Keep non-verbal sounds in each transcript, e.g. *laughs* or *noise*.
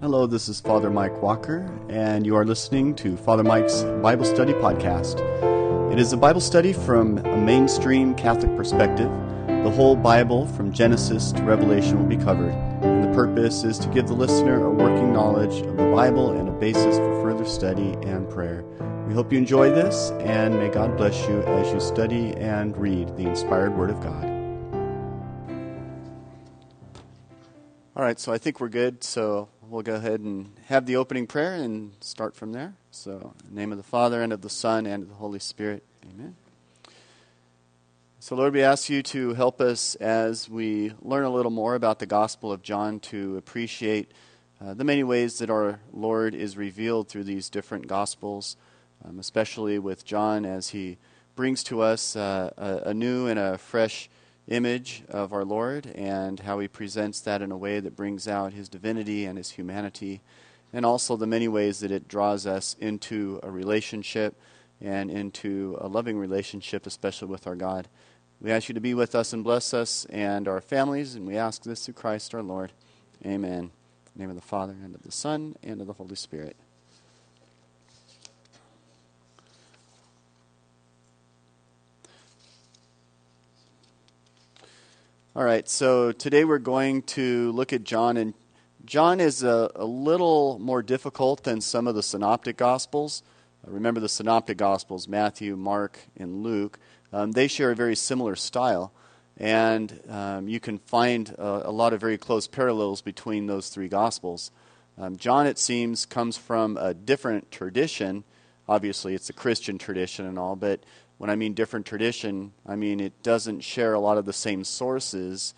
Hello, this is Father Mike Walker, and you are listening to Father Mike's Bible Study Podcast. It is a Bible study from a mainstream Catholic perspective. The whole Bible, from Genesis to Revelation, will be covered, and the purpose is to give the listener a working knowledge of the Bible and a basis for further study and prayer. We hope you enjoy this, and may God bless you as you study and read the inspired Word of God. All right, so I think we're good. So we'll go ahead and have the opening prayer and start from there. So, in the name of the Father, and of the Son, and of the Holy Spirit. Amen. So, Lord, we ask you to help us as we learn a little more about the Gospel of John to appreciate uh, the many ways that our Lord is revealed through these different Gospels, um, especially with John as he brings to us uh, a, a new and a fresh image of our Lord and how he presents that in a way that brings out his divinity and his humanity, and also the many ways that it draws us into a relationship and into a loving relationship, especially with our God. We ask you to be with us and bless us and our families, and we ask this through Christ our Lord. Amen. Name of the Father, and of the Son, and of the Holy Spirit. All right, so today we're going to look at John, and John is a, a little more difficult than some of the synoptic gospels. Uh, remember the synoptic gospels, Matthew, Mark, and Luke. Um, they share a very similar style, and um, you can find a, lot of very close parallels between those three gospels. Um, John, it seems, comes from a different tradition. Obviously, it's a Christian tradition and all, but when I mean different tradition, I mean it doesn't share a lot of the same sources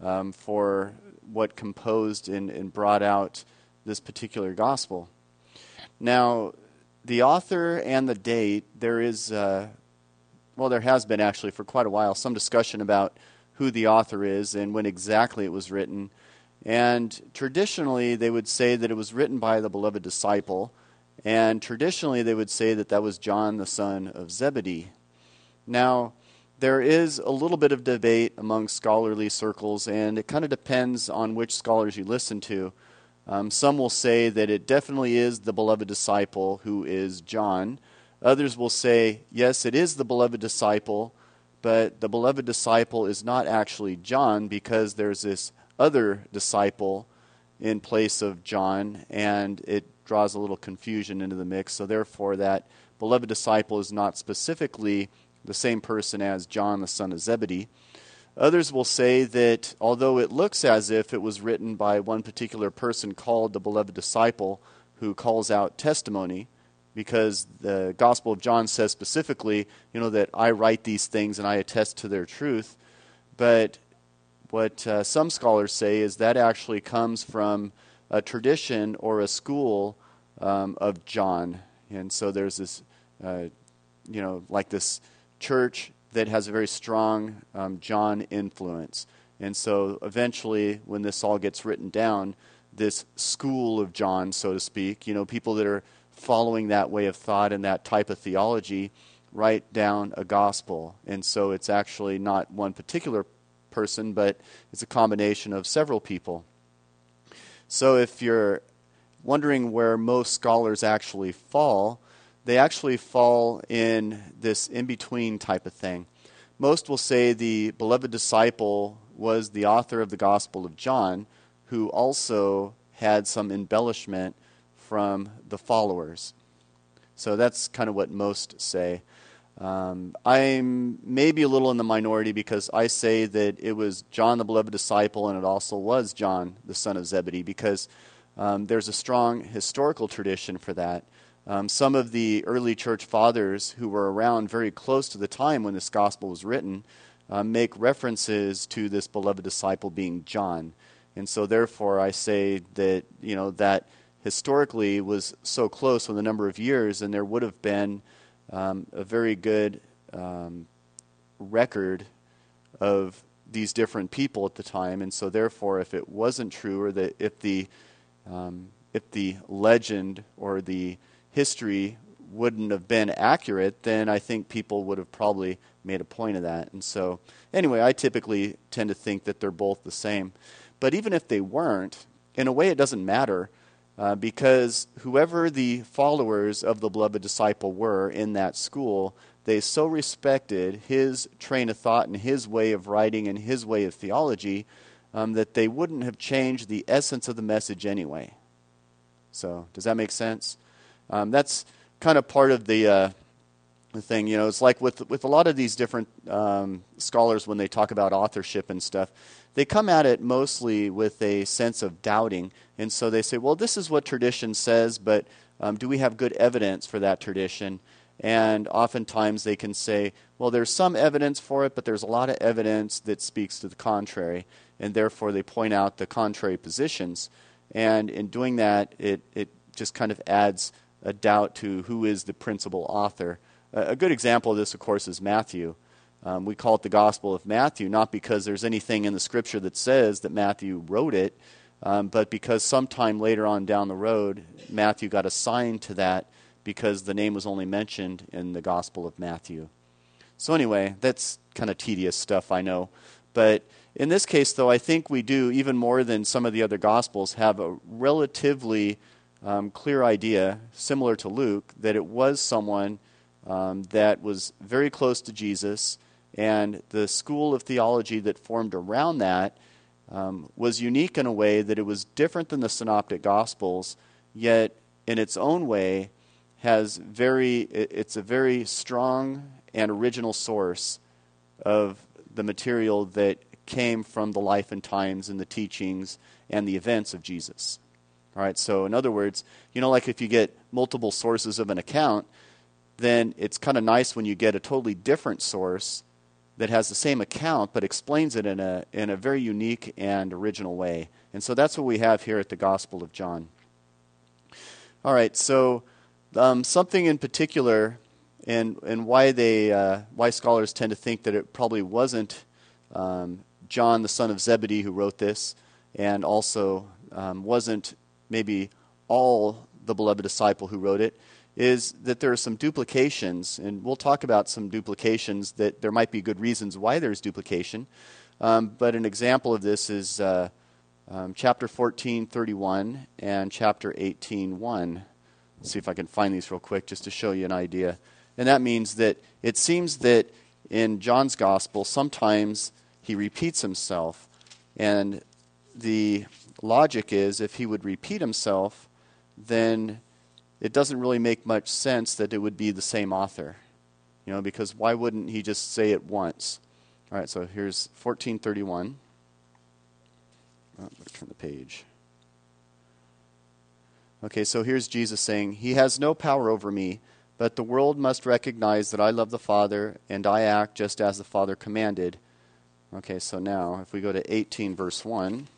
um, for what composed and, and brought out this particular gospel. Now, the author and the date, there is, uh, well, there has been actually for quite a while some discussion about who the author is and when exactly it was written. And traditionally, they would say that it was written by the beloved disciple. And traditionally, they would say that that was John, the son of Zebedee. Now, there is a little bit of debate among scholarly circles, and it kind of depends on which scholars you listen to. Um, some will say that it definitely is the beloved disciple who is John. Others will say, yes, it is the beloved disciple, but the beloved disciple is not actually John because there's this other disciple in place of John, and it draws a little confusion into the mix. So, therefore, that beloved disciple is not specifically the same person as John, the son of Zebedee. Others will say that although it looks as if it was written by one particular person called the beloved disciple who calls out testimony, because the Gospel of John says specifically, you know, that I write these things and I attest to their truth. But what uh, some scholars say is that actually comes from a tradition or a school um, of John. And so there's this, uh, you know, like this church that has a very strong um, John influence. And so eventually, when this all gets written down, this school of John, so to speak, you know, people that are following that way of thought and that type of theology write down a gospel. And so it's actually not one particular person, but it's a combination of several people. So if you're wondering where most scholars actually fall, they actually fall in this in between type of thing. Most will say the beloved disciple was the author of the Gospel of John, who also had some embellishment from the followers. So that's kind of what most say. Um, I'm maybe a little in the minority because I say that it was John the beloved disciple and it also was John the son of Zebedee because um, there's a strong historical tradition for that. Um, some of the early church fathers who were around very close to the time when this gospel was written uh, make references to this beloved disciple being John. And so, therefore, I say that, you know, that historically was so close with a number of years, and there would have been um, a very good um, record of these different people at the time. And so, therefore, if it wasn't true, or that if the um, if the legend or the history wouldn't have been accurate, then I think people would have probably made a point of that. And so, anyway, I typically tend to think that they're both the same. But even if they weren't, in a way, it doesn't matter uh, because whoever the followers of the beloved disciple were in that school, they so respected his train of thought and his way of writing and his way of theology um, that they wouldn't have changed the essence of the message anyway. So, does that make sense? Um, that's kind of part of the, uh, the thing. You know, it's like with with a lot of these different um, scholars when they talk about authorship and stuff, they come at it mostly with a sense of doubting, and so they say, "Well, this is what tradition says, but um, do we have good evidence for that tradition?" And oftentimes they can say, "Well, there's some evidence for it, but there's a lot of evidence that speaks to the contrary," and therefore they point out the contrary positions. And in doing that, it it just kind of adds a doubt to who is the principal author. A good example of this, of course, is Matthew. Um, we call it the Gospel of Matthew, not because there's anything in the scripture that says that Matthew wrote it, um, but because sometime later on down the road, Matthew got assigned to that because the name was only mentioned in the Gospel of Matthew. So, anyway, that's kind of tedious stuff, I know. But in this case, though, I think we do, even more than some of the other Gospels, have a relatively um, clear idea, similar to Luke, that it was someone um, that was very close to Jesus, and the school of theology that formed around that um, was unique in a way that it was different than the Synoptic Gospels, yet in its own way has very it's a very strong and original source of the material that came from the life and times and the teachings and the events of Jesus. All right, so in other words, you know, like if you get multiple sources of an account, then it's kind of nice when you get a totally different source that has the same account but explains it in a, in a very unique and original way. And so that's what we have here at the Gospel of John. All right, so um, something in particular, and, and why, they, uh, why scholars tend to think that it probably wasn't um, John, the son of Zebedee, who wrote this, and also um, wasn't maybe all the beloved disciple who wrote it, is that there are some duplications, and we'll talk about some duplications that there might be good reasons why there's duplication. Um, but an example of this is uh, um, chapter 14, 31, and chapter 18, 1. Let's see if I can find these real quick just to show you an idea. And that means that it seems that in John's gospel, sometimes he repeats himself. And the logic is if he would repeat himself, then it doesn't really make much sense that it would be the same author. You know, because why wouldn't he just say it once? All right, so here's 1431. Oh, turn the page. Okay, so here's Jesus saying, He has no power over me, but the world must recognize that I love the Father, and I act just as the Father commanded. Okay, so now if we go to 18, verse 1.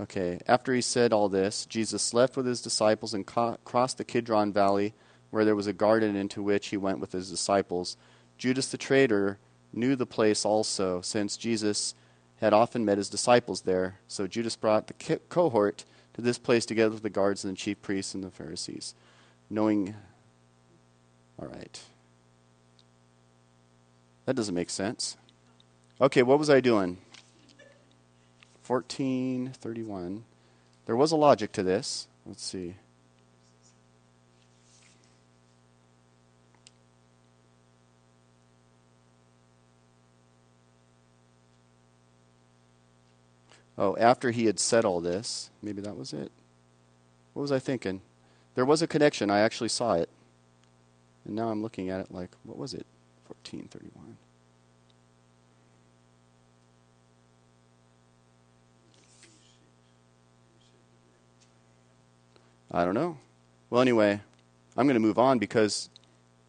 Okay, after he said all this, Jesus left with his disciples and crossed the Kidron Valley, where there was a garden into which he went with his disciples. Judas the traitor knew the place also, since Jesus had often met his disciples there. So Judas brought the cohort to this place together with the guards and the chief priests and the Pharisees, knowing. All right. That doesn't make sense. Okay, what was I doing? 1431. There was a logic to this. Let's see. Oh, after he had said all this, maybe that was it. What was I thinking? There was a connection. I actually saw it. And now I'm looking at it like, what was it? 1431. I don't know. Well, anyway, I'm going to move on because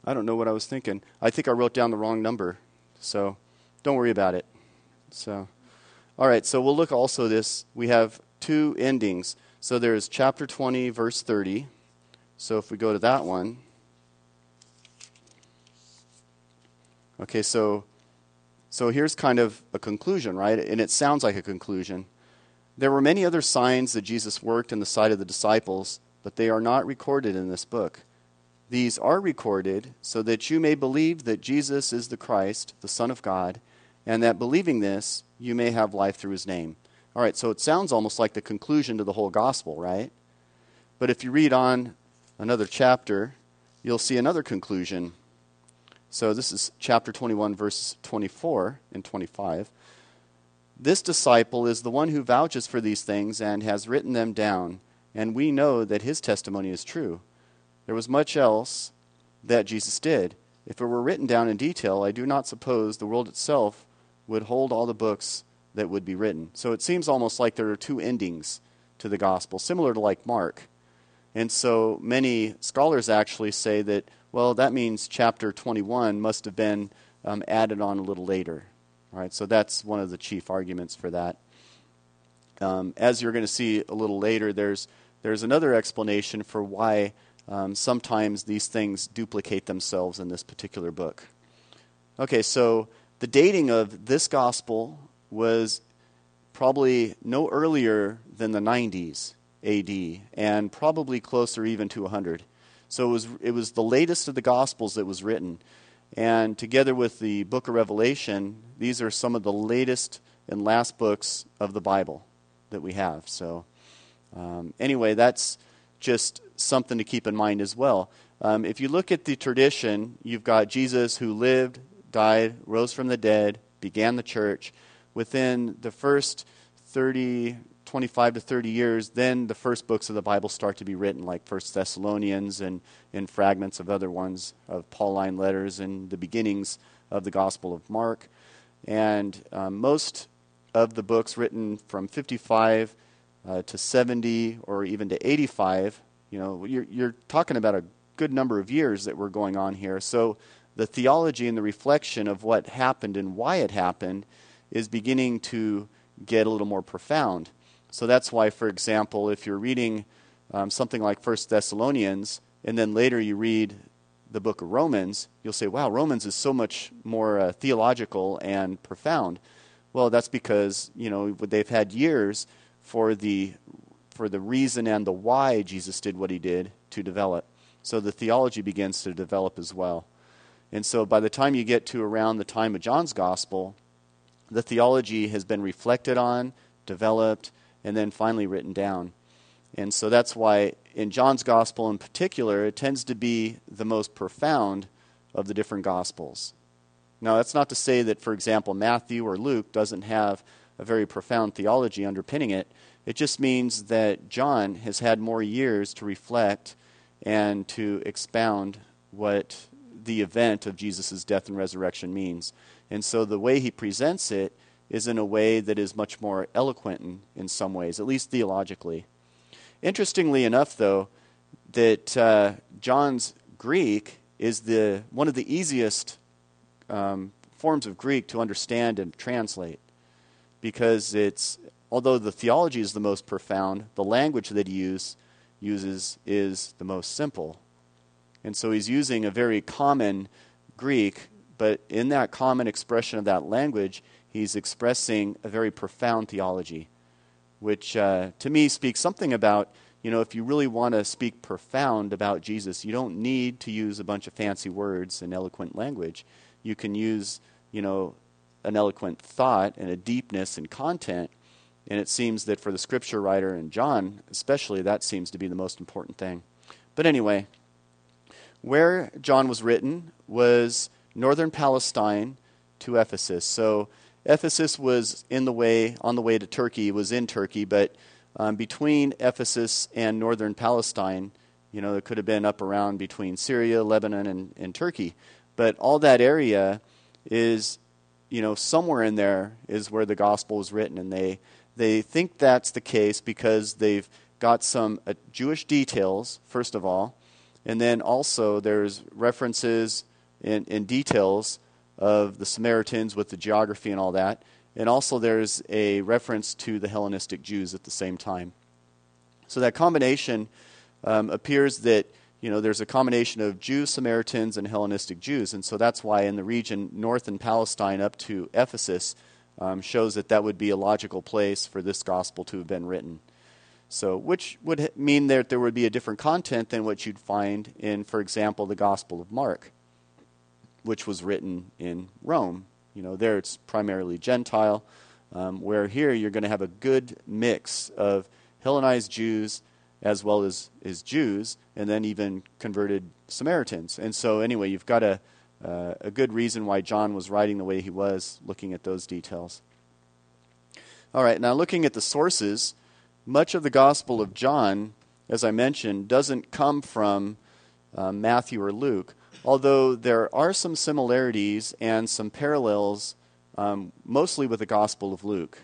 I don't know what I was thinking. I think I wrote down the wrong number. So don't worry about it. So, all right, so we'll look also this. We have two endings. So there's chapter 20, verse 30. So if we go to that one. Okay, so so here's kind of a conclusion, right? And it sounds like a conclusion. There were many other signs that Jesus worked in the sight of the disciples but they are not recorded in this book. these are recorded so that you may believe that Jesus is the Christ, the Son of God, and that believing this, you may have life through his name. All right, so it sounds almost like the conclusion to the whole gospel, right? But if you read on another chapter, you'll see another conclusion. So this is chapter 21, verses 24 and 25. This disciple is the one who vouches for these things and has written them down, and we know that his testimony is true. There was much else that Jesus did. If it were written down in detail, I do not suppose the world itself would hold all the books that would be written. So it seems almost like there are two endings to the gospel, similar to like Mark. And so many scholars actually say that, well, that means chapter 21 must have been um, added on a little later. All right, so that's one of the chief arguments for that. Um, as you're going to see a little later, there's, there's another explanation for why um, sometimes these things duplicate themselves in this particular book. Okay, so the dating of this gospel was probably no earlier than the 90s AD, and probably closer even to 100. So it was, it was the latest of the gospels that was written. And together with the book of Revelation, these are some of the latest and last books of the Bible that we have. So, um, anyway, that's just something to keep in mind as well. Um, if you look at the tradition, you've got Jesus who lived, died, rose from the dead, began the church. Within the first 30, 25 to 30 years, then the first books of the Bible start to be written, like First Thessalonians and, and fragments of other ones, of Pauline letters and the beginnings of the Gospel of Mark. And um, most of the books written from 55 uh, to 70 or even to 85, you know, you're, you're talking about a good number of years that were going on here. So the theology and the reflection of what happened and why it happened is beginning to get a little more profound. So that's why, for example, if you're reading um, something like First Thessalonians, and then later you read the book of Romans, you'll say, wow, Romans is so much more uh, theological and profound. Well, that's because, you know, they've had years for the, for the reason and the why Jesus did what he did to develop. So the theology begins to develop as well. And so by the time you get to around the time of John's gospel, the theology has been reflected on, developed, and then finally written down. And so that's why in John's gospel in particular, it tends to be the most profound of the different gospels. Now, that's not to say that, for example, Matthew or Luke doesn't have a very profound theology underpinning it. It just means that John has had more years to reflect and to expound what the event of Jesus' death and resurrection means. And so the way he presents it is in a way that is much more eloquent in, in some ways, at least theologically. Interestingly enough, though, that uh, John's Greek is the, one of the easiest um, forms of Greek to understand and translate because it's, although the theology is the most profound, the language that he use, uses is the most simple. And so he's using a very common Greek, but in that common expression of that language, he's expressing a very profound theology, which uh, to me speaks something about, you know, if you really want to speak profound about Jesus, you don't need to use a bunch of fancy words and eloquent language. You can use, you know, an eloquent thought and a deepness and content. And it seems that for the scripture writer and John, especially, that seems to be the most important thing. But anyway, where John was written was northern Palestine to Ephesus. So Ephesus was in the way, on the way to Turkey, was in Turkey, but um, between Ephesus and northern Palestine, you know, it could have been up around between Syria, Lebanon, and, and Turkey. But all that area is, you know, somewhere in there is where the gospel was written. And they, they think that's the case because they've got some uh, Jewish details, first of all, and then also there's references in, in details of the Samaritans with the geography and all that. And also there's a reference to the Hellenistic Jews at the same time. So that combination um, appears that you know there's a combination of Jews, Samaritans, and Hellenistic Jews, and so that's why in the region north in Palestine up to Ephesus um, shows that that would be a logical place for this gospel to have been written. So, which would mean that there would be a different content than what you'd find in, for example, the Gospel of Mark, which was written in Rome. You know, there it's primarily Gentile, um, where here you're going to have a good mix of Hellenized Jews as well as, as Jews, and then even converted Samaritans. And so, anyway, you've got a, uh, a good reason why John was writing the way he was, looking at those details. All right, now looking at the sources, much of the Gospel of John, as I mentioned, doesn't come from uh, Matthew or Luke, although there are some similarities and some parallels, um, mostly with the Gospel of Luke,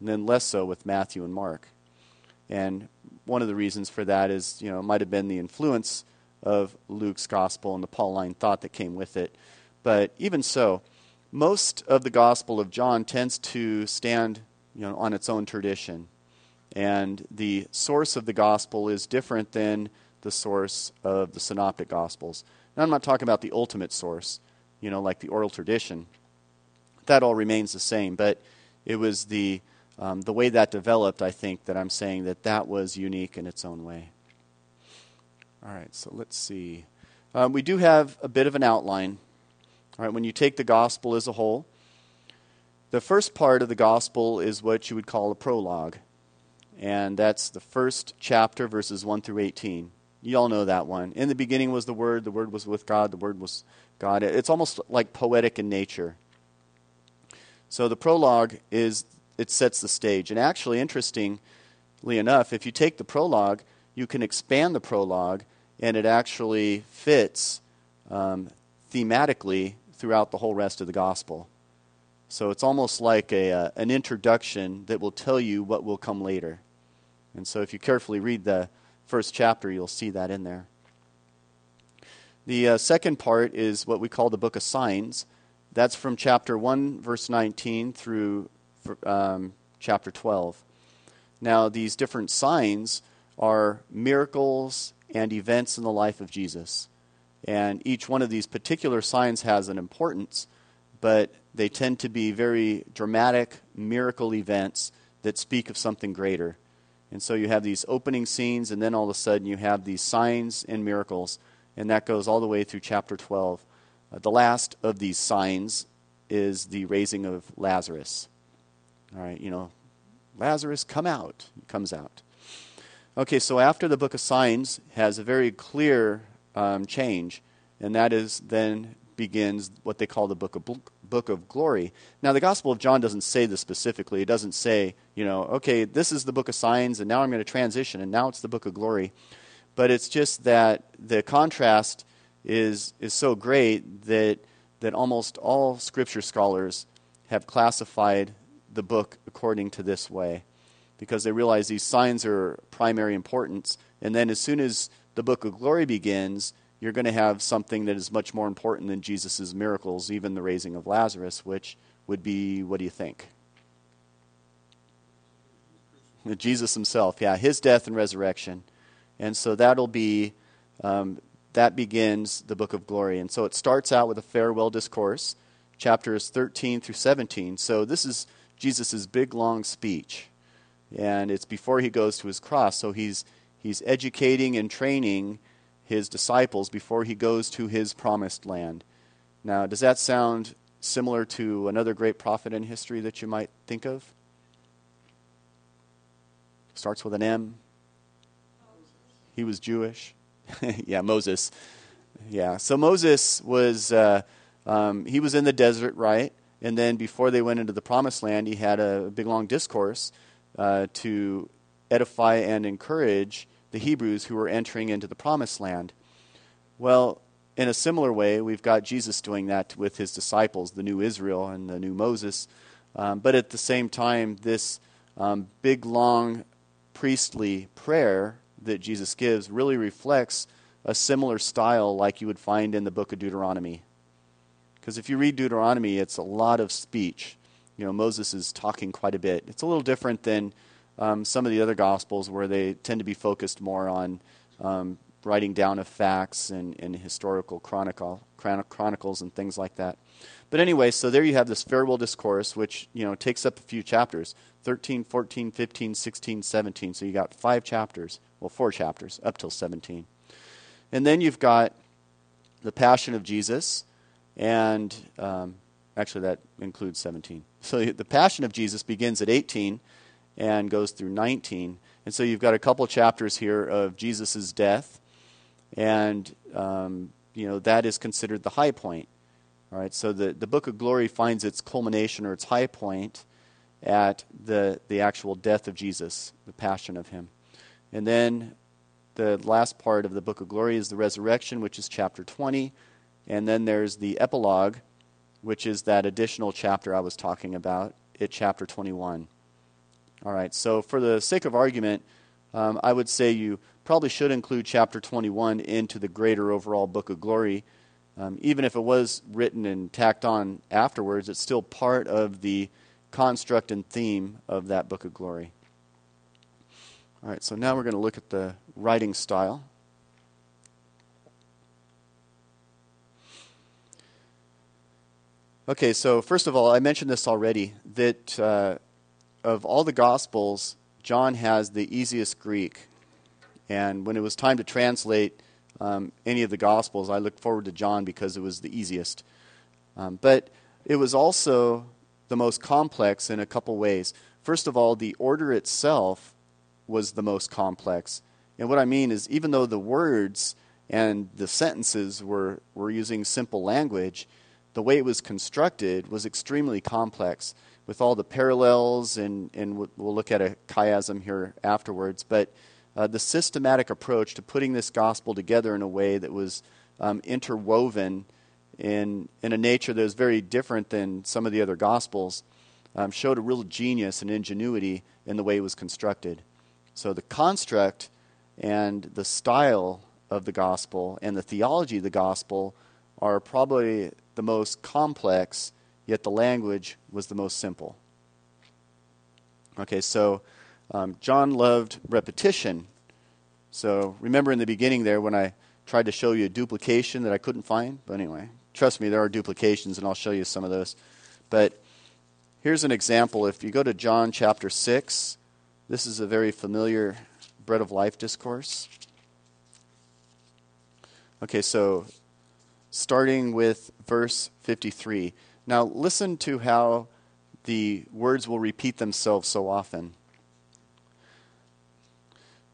and then less so with Matthew and Mark. And one of the reasons for that is, you know, it might have been the influence of Luke's gospel and the Pauline thought that came with it. But even so, most of the Gospel of John tends to stand, you know, on its own tradition. And the source of the gospel is different than the source of the synoptic gospels. Now, I'm not talking about the ultimate source, you know, like the oral tradition. That all remains the same, but it was the, um, the way that developed, I think, that I'm saying that that was unique in its own way. All right, so let's see. Um, we do have a bit of an outline. All right, when you take the gospel as a whole, the first part of the gospel is what you would call a prologue and that's the first chapter, verses 1 through 18. You all know that one. In the beginning was the Word, the Word was with God, the Word was God. It's almost like poetic in nature. So the prologue is, it sets the stage. And actually, interestingly enough, if you take the prologue, you can expand the prologue, and it actually fits um, thematically throughout the whole rest of the gospel. So it's almost like a, uh, an introduction that will tell you what will come later. And so if you carefully read the first chapter, you'll see that in there. The uh, second part is what we call the book of signs. That's from chapter 1, verse 19 through um, chapter 12. Now, these different signs are miracles and events in the life of Jesus. And each one of these particular signs has an importance, but they tend to be very dramatic miracle events that speak of something greater. And so you have these opening scenes, and then all of a sudden you have these signs and miracles, and that goes all the way through chapter 12. Uh, the last of these signs is the raising of Lazarus. Right, you know, Lazarus, come out. He comes out. Okay, so after the book of signs has a very clear um, change, and that is then begins what they call the book of book of glory. Now, the Gospel of John doesn't say this specifically. It doesn't say, you know, okay, this is the book of signs, and now I'm going to transition, and now it's the book of glory. But it's just that the contrast is, is so great that, that almost all Scripture scholars have classified the book according to this way because they realize these signs are primary importance. And then as soon as the book of glory begins, you're going to have something that is much more important than Jesus' miracles, even the raising of Lazarus, which would be what do you think? Jesus himself, yeah, his death and resurrection. And so that'll be, um, that begins the book of glory. And so it starts out with a farewell discourse, chapters 13 through 17. So this is Jesus' big, long speech. And it's before he goes to his cross. So he's, he's educating and training his disciples before he goes to his promised land. Now, does that sound similar to another great prophet in history that you might think of? Starts with an M. He was Jewish. *laughs* yeah, Moses. Yeah, so Moses was uh, um, he was in the desert, right? And then before they went into the promised land, he had a big long discourse uh, to edify and encourage the Hebrews who were entering into the promised land. Well, in a similar way, we've got Jesus doing that with his disciples, the new Israel and the new Moses. Um, but at the same time, this um, big, long priestly prayer that Jesus gives really reflects a similar style like you would find in the book of Deuteronomy. Because if you read Deuteronomy, it's a lot of speech. You know, Moses is talking quite a bit. It's a little different than um, some of the other gospels where they tend to be focused more on um, writing down of facts and, and historical chronicle, chronicles and things like that. But anyway, so there you have this farewell discourse, which you know takes up a few chapters 13, 14, 15, 16, 17. So you got five chapters, well, four chapters up till 17. And then you've got the Passion of Jesus, and um, actually that includes 17. So the Passion of Jesus begins at 18 and goes through 19. And so you've got a couple chapters here of Jesus' death, and um, you know that is considered the high point. All right, so the, the book of glory finds its culmination or its high point at the, the actual death of Jesus, the passion of him. And then the last part of the book of glory is the resurrection, which is chapter 20. And then there's the epilogue, which is that additional chapter I was talking about at chapter 21. All right, so for the sake of argument, um, I would say you probably should include chapter 21 into the greater overall book of glory um, even if it was written and tacked on afterwards, it's still part of the construct and theme of that book of glory. All right, so now we're going to look at the writing style. Okay, so first of all, I mentioned this already that uh, of all the Gospels, John has the easiest Greek. And when it was time to translate um, any of the Gospels. I looked forward to John because it was the easiest. Um, but it was also the most complex in a couple ways. First of all, the order itself was the most complex. And what I mean is, even though the words and the sentences were, were using simple language, the way it was constructed was extremely complex with all the parallels, and, and we'll look at a chiasm here afterwards. But uh, the systematic approach to putting this gospel together in a way that was um, interwoven in, in a nature that was very different than some of the other gospels um, showed a real genius and ingenuity in the way it was constructed. So the construct and the style of the gospel and the theology of the gospel are probably the most complex, yet the language was the most simple. Okay, so um, John loved repetition. So remember in the beginning there when I tried to show you a duplication that I couldn't find? But anyway, trust me, there are duplications, and I'll show you some of those. But here's an example. If you go to John chapter 6, this is a very familiar bread of life discourse. Okay, so starting with verse 53. Now, listen to how the words will repeat themselves so often.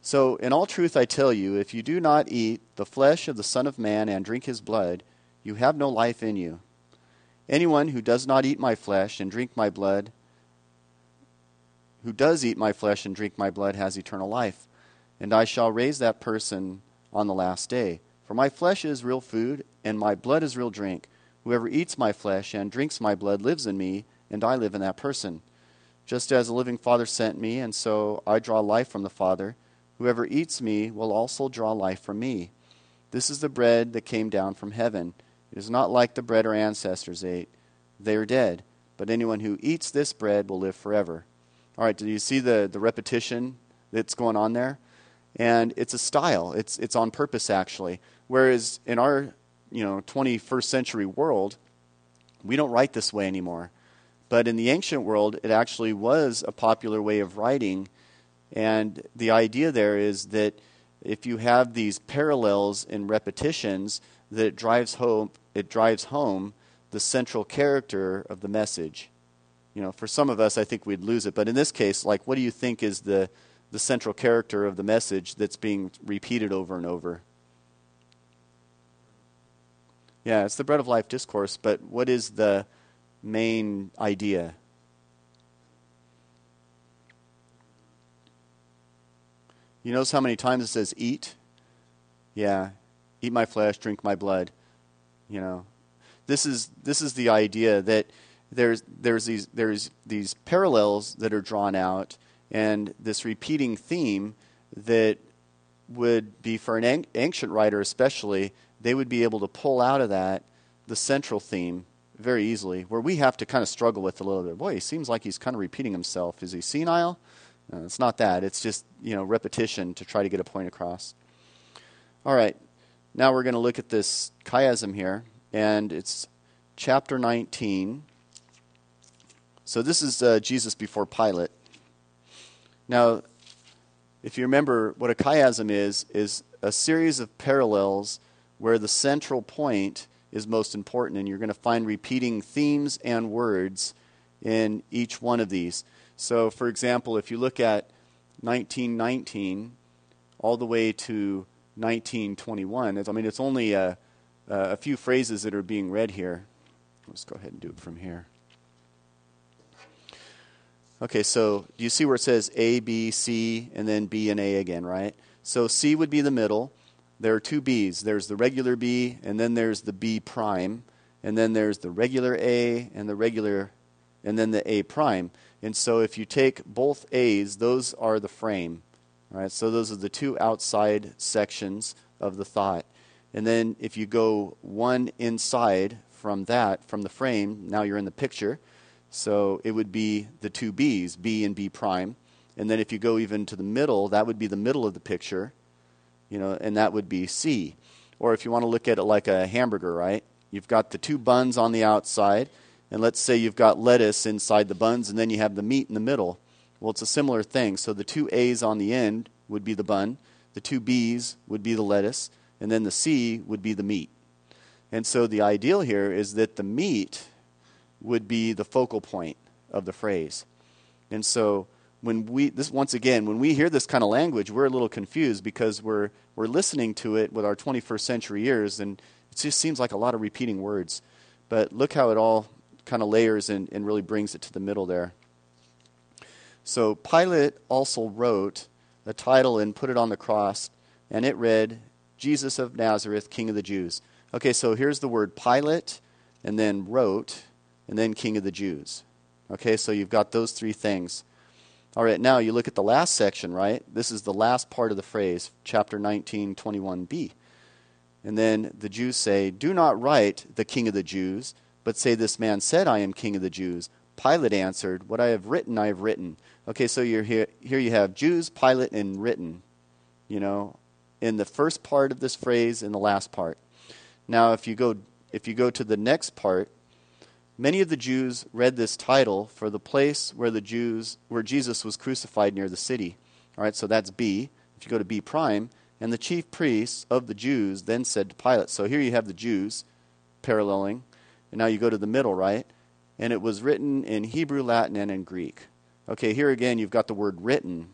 So, in all truth, I tell you, if you do not eat the flesh of the Son of Man and drink his blood, you have no life in you. Anyone who does not eat my flesh and drink my blood, who does eat my flesh and drink my blood, has eternal life. And I shall raise that person on the last day. For my flesh is real food, and my blood is real drink. Whoever eats my flesh and drinks my blood lives in me, and I live in that person. Just as the living Father sent me, and so I draw life from the Father. Whoever eats me will also draw life from me. This is the bread that came down from heaven. It is not like the bread our ancestors ate. They are dead. But anyone who eats this bread will live forever. All right, do you see the, the repetition that's going on there? And it's a style. It's, it's on purpose, actually. Whereas in our you know, 21st century world, we don't write this way anymore. But in the ancient world, it actually was a popular way of writing and the idea there is that if you have these parallels and repetitions, that it drives home it drives home the central character of the message. You know, for some of us, I think we'd lose it, but in this case, like, what do you think is the the central character of the message that's being repeated over and over? Yeah, it's the bread of life discourse, but what is the main idea? You notice how many times it says eat? Yeah. Eat my flesh, drink my blood. You know. This is this is the idea that there's there's these there's these parallels that are drawn out and this repeating theme that would be for an ancient writer especially they would be able to pull out of that the central theme very easily where we have to kind of struggle with a little bit boy he seems like he's kind of repeating himself is he senile it's not that. It's just you know repetition to try to get a point across. All right, now we're going to look at this chiasm here, and it's chapter 19. So this is uh, Jesus before Pilate. Now, if you remember what a chiasm is, is a series of parallels where the central point is most important, and you're going to find repeating themes and words in each one of these. So, for example, if you look at 1919 all the way to 1921, I mean, it's only a, a few phrases that are being read here. Let's go ahead and do it from here. Okay, so do you see where it says A, B, C, and then B and A again, right? So C would be the middle. There are two B's. There's the regular B, and then there's the B prime, and then there's the regular A, and the regular, and then the A prime. And so if you take both A's, those are the frame. Right? So those are the two outside sections of the thought. And then if you go one inside from that, from the frame, now you're in the picture. So it would be the two B's, B and B prime. And then if you go even to the middle, that would be the middle of the picture, you know, and that would be C. Or if you want to look at it like a hamburger, right? You've got the two buns on the outside, and let's say you've got lettuce inside the buns, and then you have the meat in the middle. Well, it's a similar thing. So the two A's on the end would be the bun, the two B's would be the lettuce, and then the C would be the meat. And so the ideal here is that the meat would be the focal point of the phrase. And so when we this once again when we hear this kind of language we're a little confused because we're we're listening to it with our 21st century ears and it just seems like a lot of repeating words but look how it all kind of layers and, and really brings it to the middle there so pilate also wrote a title and put it on the cross and it read jesus of nazareth king of the jews okay so here's the word pilate and then wrote and then King of the Jews. Okay, so you've got those three things. All right, now you look at the last section, right? This is the last part of the phrase, chapter 19, 21b. And then the Jews say, Do not write the King of the Jews, but say, This man said, I am King of the Jews. Pilate answered, What I have written, I have written. Okay, so you're here, here you have Jews, Pilate, and written, you know, in the first part of this phrase and the last part. Now, if you go, if you go to the next part, Many of the Jews read this title for the place where the Jews where Jesus was crucified near the city. All right, so that's B. If you go to B prime, and the chief priests of the Jews then said to Pilate. So here you have the Jews paralleling, and now you go to the middle, right? And it was written in Hebrew, Latin, and in Greek. Okay, here again you've got the word written.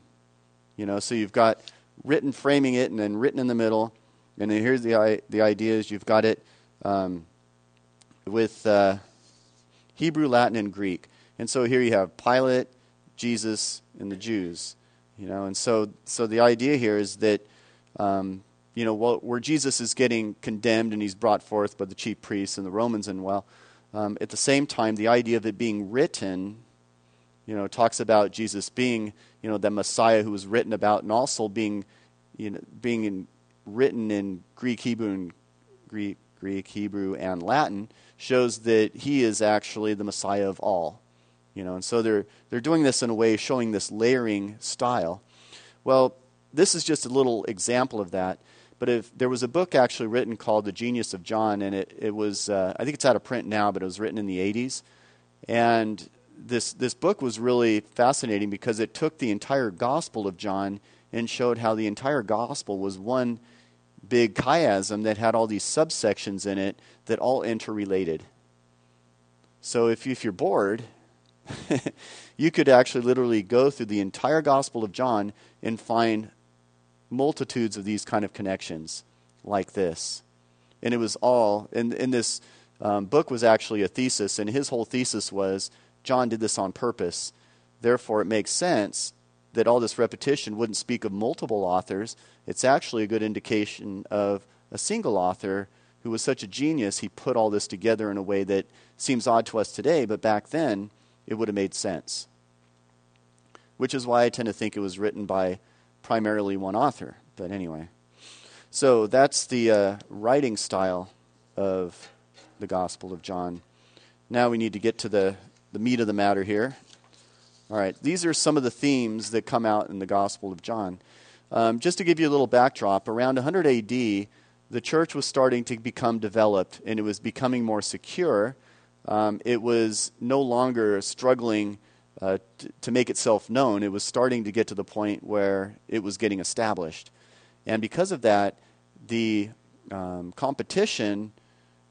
You know, so you've got written framing it, and then written in the middle. And then here's the the idea: is you've got it um, with. Uh, Hebrew, Latin, and Greek. And so here you have Pilate, Jesus, and the Jews. You know, and so so the idea here is that um, you know where Jesus is getting condemned and he's brought forth by the chief priests and the Romans, and well, um, at the same time, the idea of it being written, you know, talks about Jesus being you know the Messiah who was written about, and also being you know being in, written in Greek, Hebrew, and Greek, Greek, Hebrew, and Latin shows that he is actually the Messiah of all. You know, and so they're they're doing this in a way showing this layering style. Well, this is just a little example of that. But if there was a book actually written called The Genius of John, and it, it was uh, I think it's out of print now, but it was written in the 80s. And this this book was really fascinating because it took the entire Gospel of John and showed how the entire Gospel was one big chiasm that had all these subsections in it that all interrelated. So if, if you're bored, *laughs* you could actually literally go through the entire Gospel of John and find multitudes of these kind of connections like this. And it was all, and, and this um, book was actually a thesis, and his whole thesis was John did this on purpose. Therefore, it makes sense that all this repetition wouldn't speak of multiple authors. It's actually a good indication of a single author who was such a genius, he put all this together in a way that seems odd to us today, but back then it would have made sense. Which is why I tend to think it was written by primarily one author. But anyway. So that's the uh, writing style of the Gospel of John. Now we need to get to the, the meat of the matter here. All right, these are some of the themes that come out in the Gospel of John. um, just to give you a little backdrop, around 100 AD, the church was starting to become developed and it was becoming more secure. Um, it was no longer struggling uh, t- to make itself known. It was starting to get to the point where it was getting established. And because of that, the um, competition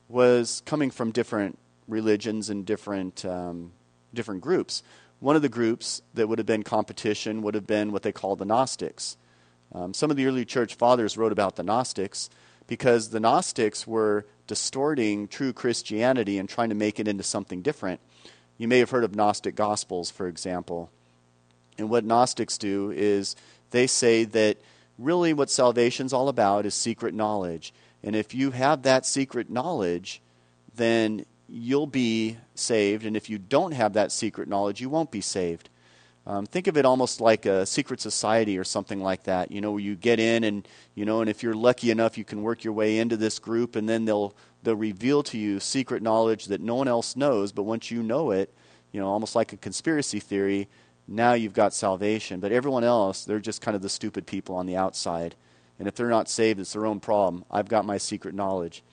was coming from different religions and different, um, different groups. One of the groups that would have been competition would have been what they call the Gnostics. Um, some of the early church fathers wrote about the Gnostics because the Gnostics were distorting true Christianity and trying to make it into something different. You may have heard of Gnostic Gospels, for example. And what Gnostics do is they say that really what salvation's all about is secret knowledge. And if you have that secret knowledge, then you'll be saved. And if you don't have that secret knowledge, you won't be saved. Um, think of it almost like a secret society or something like that. You know, where you get in and you know, and if you're lucky enough, you can work your way into this group, and then they'll they'll reveal to you secret knowledge that no one else knows. But once you know it, you know, almost like a conspiracy theory, now you've got salvation. But everyone else, they're just kind of the stupid people on the outside. And if they're not saved, it's their own problem. I've got my secret knowledge.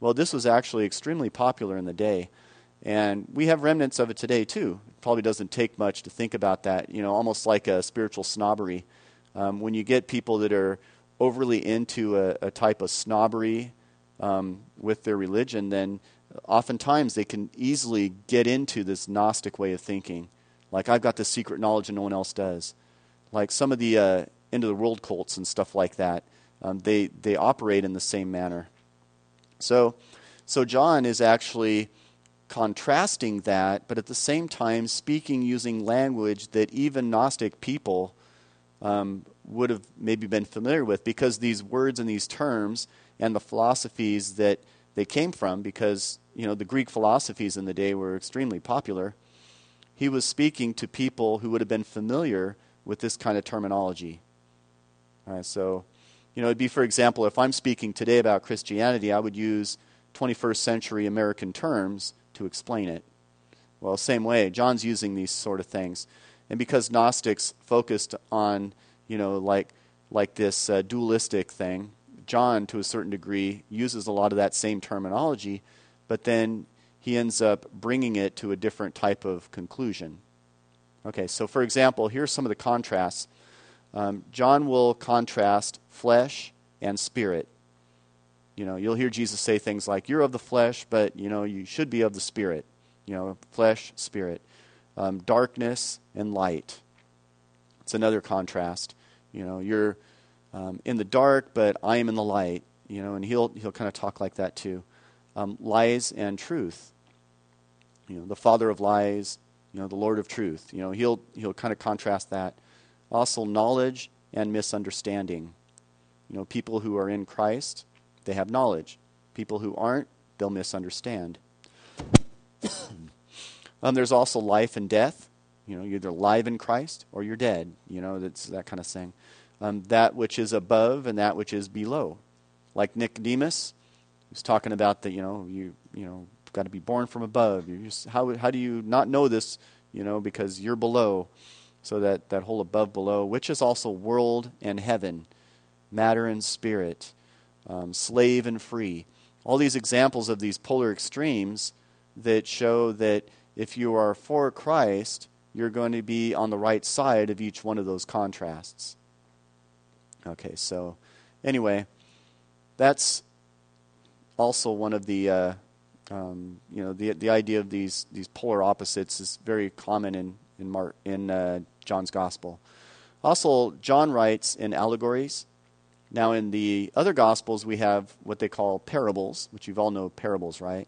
Well, this was actually extremely popular in the day. And we have remnants of it today, too. It probably doesn't take much to think about that, you know, almost like a spiritual snobbery. Um, when you get people that are overly into a, a type of snobbery um, with their religion, then oftentimes they can easily get into this Gnostic way of thinking. Like, I've got this secret knowledge and no one else does. Like some of the uh, end of the world cults and stuff like that, um, they, they operate in the same manner. So, so John is actually contrasting that, but at the same time speaking using language that even Gnostic people um, would have maybe been familiar with because these words and these terms and the philosophies that they came from, because you know the Greek philosophies in the day were extremely popular. He was speaking to people who would have been familiar with this kind of terminology. All right, so you know, it'd be, for example, if I'm speaking today about Christianity, I would use 21st century American terms to explain it. Well, same way, John's using these sort of things. And because Gnostics focused on, you know, like, like this uh, dualistic thing, John, to a certain degree, uses a lot of that same terminology, but then he ends up bringing it to a different type of conclusion. Okay, so for example, here's some of the contrasts um, John will contrast flesh and spirit. You know, you'll hear Jesus say things like, You're of the flesh, but, you know, you should be of the spirit. You know, flesh, spirit. Um, darkness and light. It's another contrast. You know, you're um, in the dark, but I am in the light. You know, and he'll, he'll kind of talk like that too. Um, lies and truth. You know, the father of lies, you know, the Lord of truth. You know, he'll, he'll kind of contrast that also knowledge and misunderstanding. You know, people who are in Christ, they have knowledge. People who aren't, they'll misunderstand. *coughs* um, there's also life and death. You know, you're either alive in Christ or you're dead. You know, that's that kind of thing. Um, that which is above and that which is below. Like Nicodemus, he's talking about that. You know, you you know, got to be born from above. You just, how how do you not know this? You know, because you're below. So that, that whole above below, which is also world and heaven, matter and spirit, um, slave and free. All these examples of these polar extremes that show that if you are for Christ, you're going to be on the right side of each one of those contrasts. Okay, so anyway, that's also one of the, uh, um, you know, the, the idea of these, these polar opposites is very common in, in, Mark in uh, John's Gospel. Also, John writes in allegories. Now, in the other Gospels, we have what they call parables, which you've all know parables, right?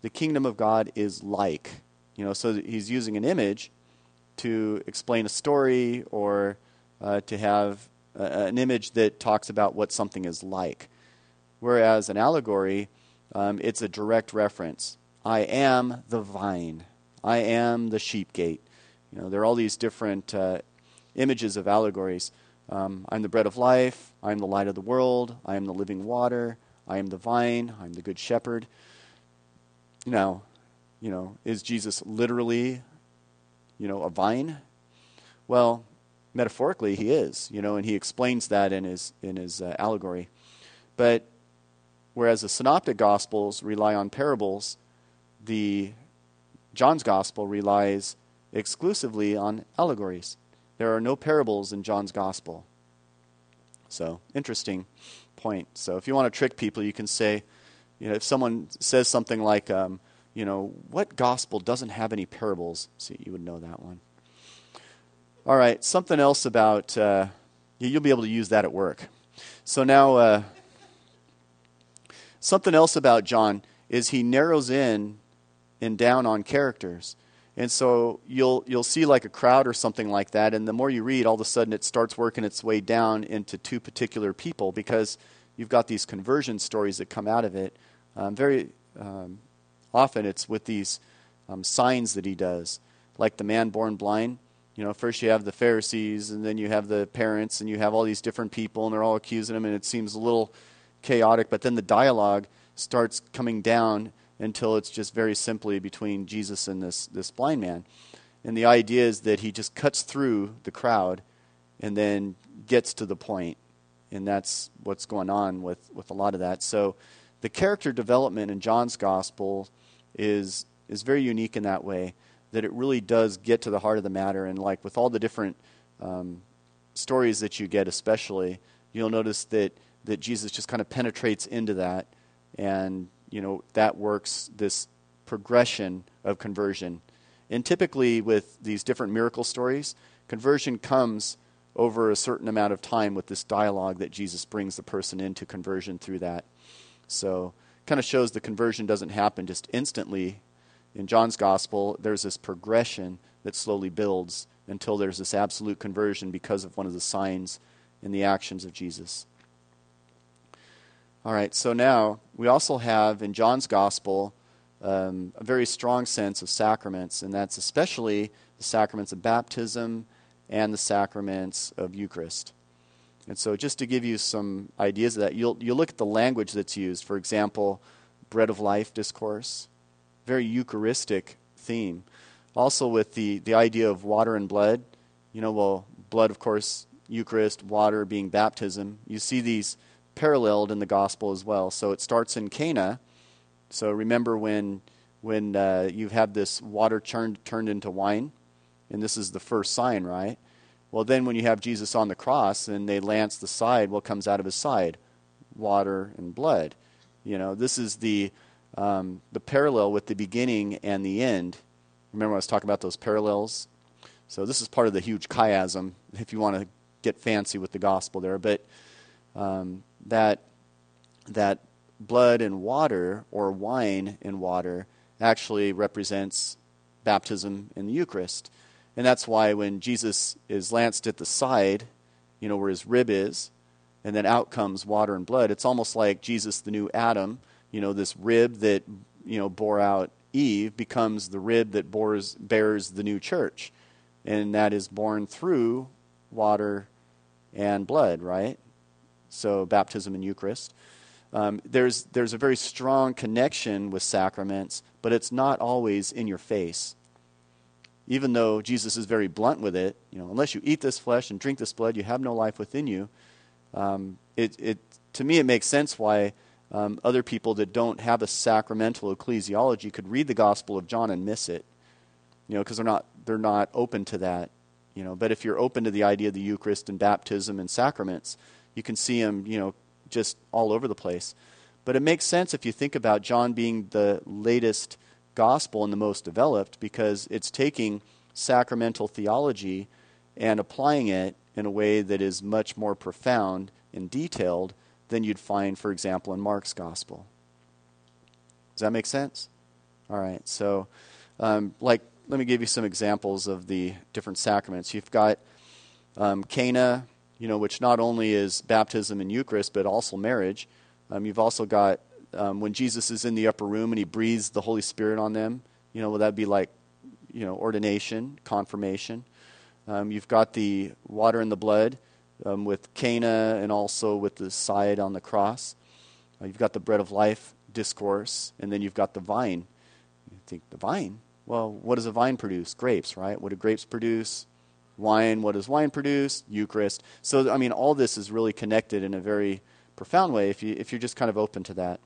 The kingdom of God is like. You know, so he's using an image to explain a story or uh, to have uh, an image that talks about what something is like. Whereas an allegory, um, it's a direct reference. I am the vine. I am the sheep gate. You know, there are all these different uh, images of allegories. Um, I'm the bread of life. I'm the light of the world. I am the living water. I am the vine. I'm the good shepherd. Now, you know, is Jesus literally, you know, a vine? Well, metaphorically, he is, you know, and he explains that in his, in his uh, allegory. But whereas the synoptic gospels rely on parables, the John's gospel relies exclusively on allegories. There are no parables in John's gospel. So, interesting point. So, if you want to trick people, you can say, you know, if someone says something like, um, you know, what gospel doesn't have any parables? See, you would know that one. All right, something else about, uh, you'll be able to use that at work. So now, uh, something else about John is he narrows in and down on characters. And so you'll you'll see like a crowd or something like that, and the more you read, all of a sudden it starts working its way down into two particular people because you've got these conversion stories that come out of it. Um, very um, often it's with these um, signs that he does, like the man born blind. You know, first you have the Pharisees, and then you have the parents, and you have all these different people, and they're all accusing him, and it seems a little chaotic. But then the dialogue starts coming down until it's just very simply between Jesus and this, this blind man. And the idea is that he just cuts through the crowd and then gets to the point. And that's what's going on with, with a lot of that. So the character development in John's gospel is, is very unique in that way, that it really does get to the heart of the matter. And like with all the different um, stories that you get, especially, you'll notice that, that Jesus just kind of penetrates into that and you know, that works this progression of conversion. And typically, with these different miracle stories, conversion comes over a certain amount of time with this dialogue that Jesus brings the person into conversion through that. So, kind of shows the conversion doesn't happen just instantly. In John's gospel, there's this progression that slowly builds until there's this absolute conversion because of one of the signs in the actions of Jesus. All right, so now we also have in John's Gospel um, a very strong sense of sacraments, and that's especially the sacraments of baptism and the sacraments of Eucharist. And so, just to give you some ideas of that, you'll, you'll look at the language that's used. For example, bread of life discourse, very Eucharistic theme. Also, with the, the idea of water and blood, you know, well, blood, of course, Eucharist, water being baptism. You see these paralleled in the gospel as well. So it starts in Cana. So remember when when uh, you have had this water turned turned into wine, and this is the first sign, right? Well, then when you have Jesus on the cross and they lance the side, what comes out of his side? Water and blood. You know, this is the um, the parallel with the beginning and the end. Remember, I was talking about those parallels. So this is part of the huge chiasm, if you want to get fancy with the gospel there. But um, that that blood and water or wine and water actually represents baptism in the Eucharist. And that's why when Jesus is lanced at the side, you know, where his rib is, and then out comes water and blood, it's almost like Jesus, the new Adam, you know, this rib that, you know, bore out Eve becomes the rib that bores, bears the new church. And that is born through water and blood, right? So baptism and Eucharist. Um, there's, there's a very strong connection with sacraments, but it's not always in your face. Even though Jesus is very blunt with it, you know, unless you eat this flesh and drink this blood, you have no life within you. Um, it, it, to me, it makes sense why um, other people that don't have a sacramental ecclesiology could read the Gospel of John and miss it, you know, because they're not, they're not open to that. You know, but if you're open to the idea of the Eucharist and baptism and sacraments, you can see him, you know, just all over the place. But it makes sense if you think about John being the latest gospel and the most developed because it's taking sacramental theology and applying it in a way that is much more profound and detailed than you'd find, for example, in Mark's gospel. Does that make sense? All right. So, um, like, let me give you some examples of the different sacraments. You've got um, Cana you know, which not only is baptism and Eucharist, but also marriage. Um, you've also got um, when Jesus is in the upper room and he breathes the Holy Spirit on them. You know, will that be like, you know, ordination, confirmation? Um, you've got the water and the blood um, with Cana and also with the side on the cross. Uh, you've got the bread of life discourse, and then you've got the vine. You think the vine? Well, what does a vine produce? Grapes, right? What do grapes produce? Wine, what does wine produce? Eucharist. So, I mean, all this is really connected in a very profound way if, you, if you're just kind of open to that.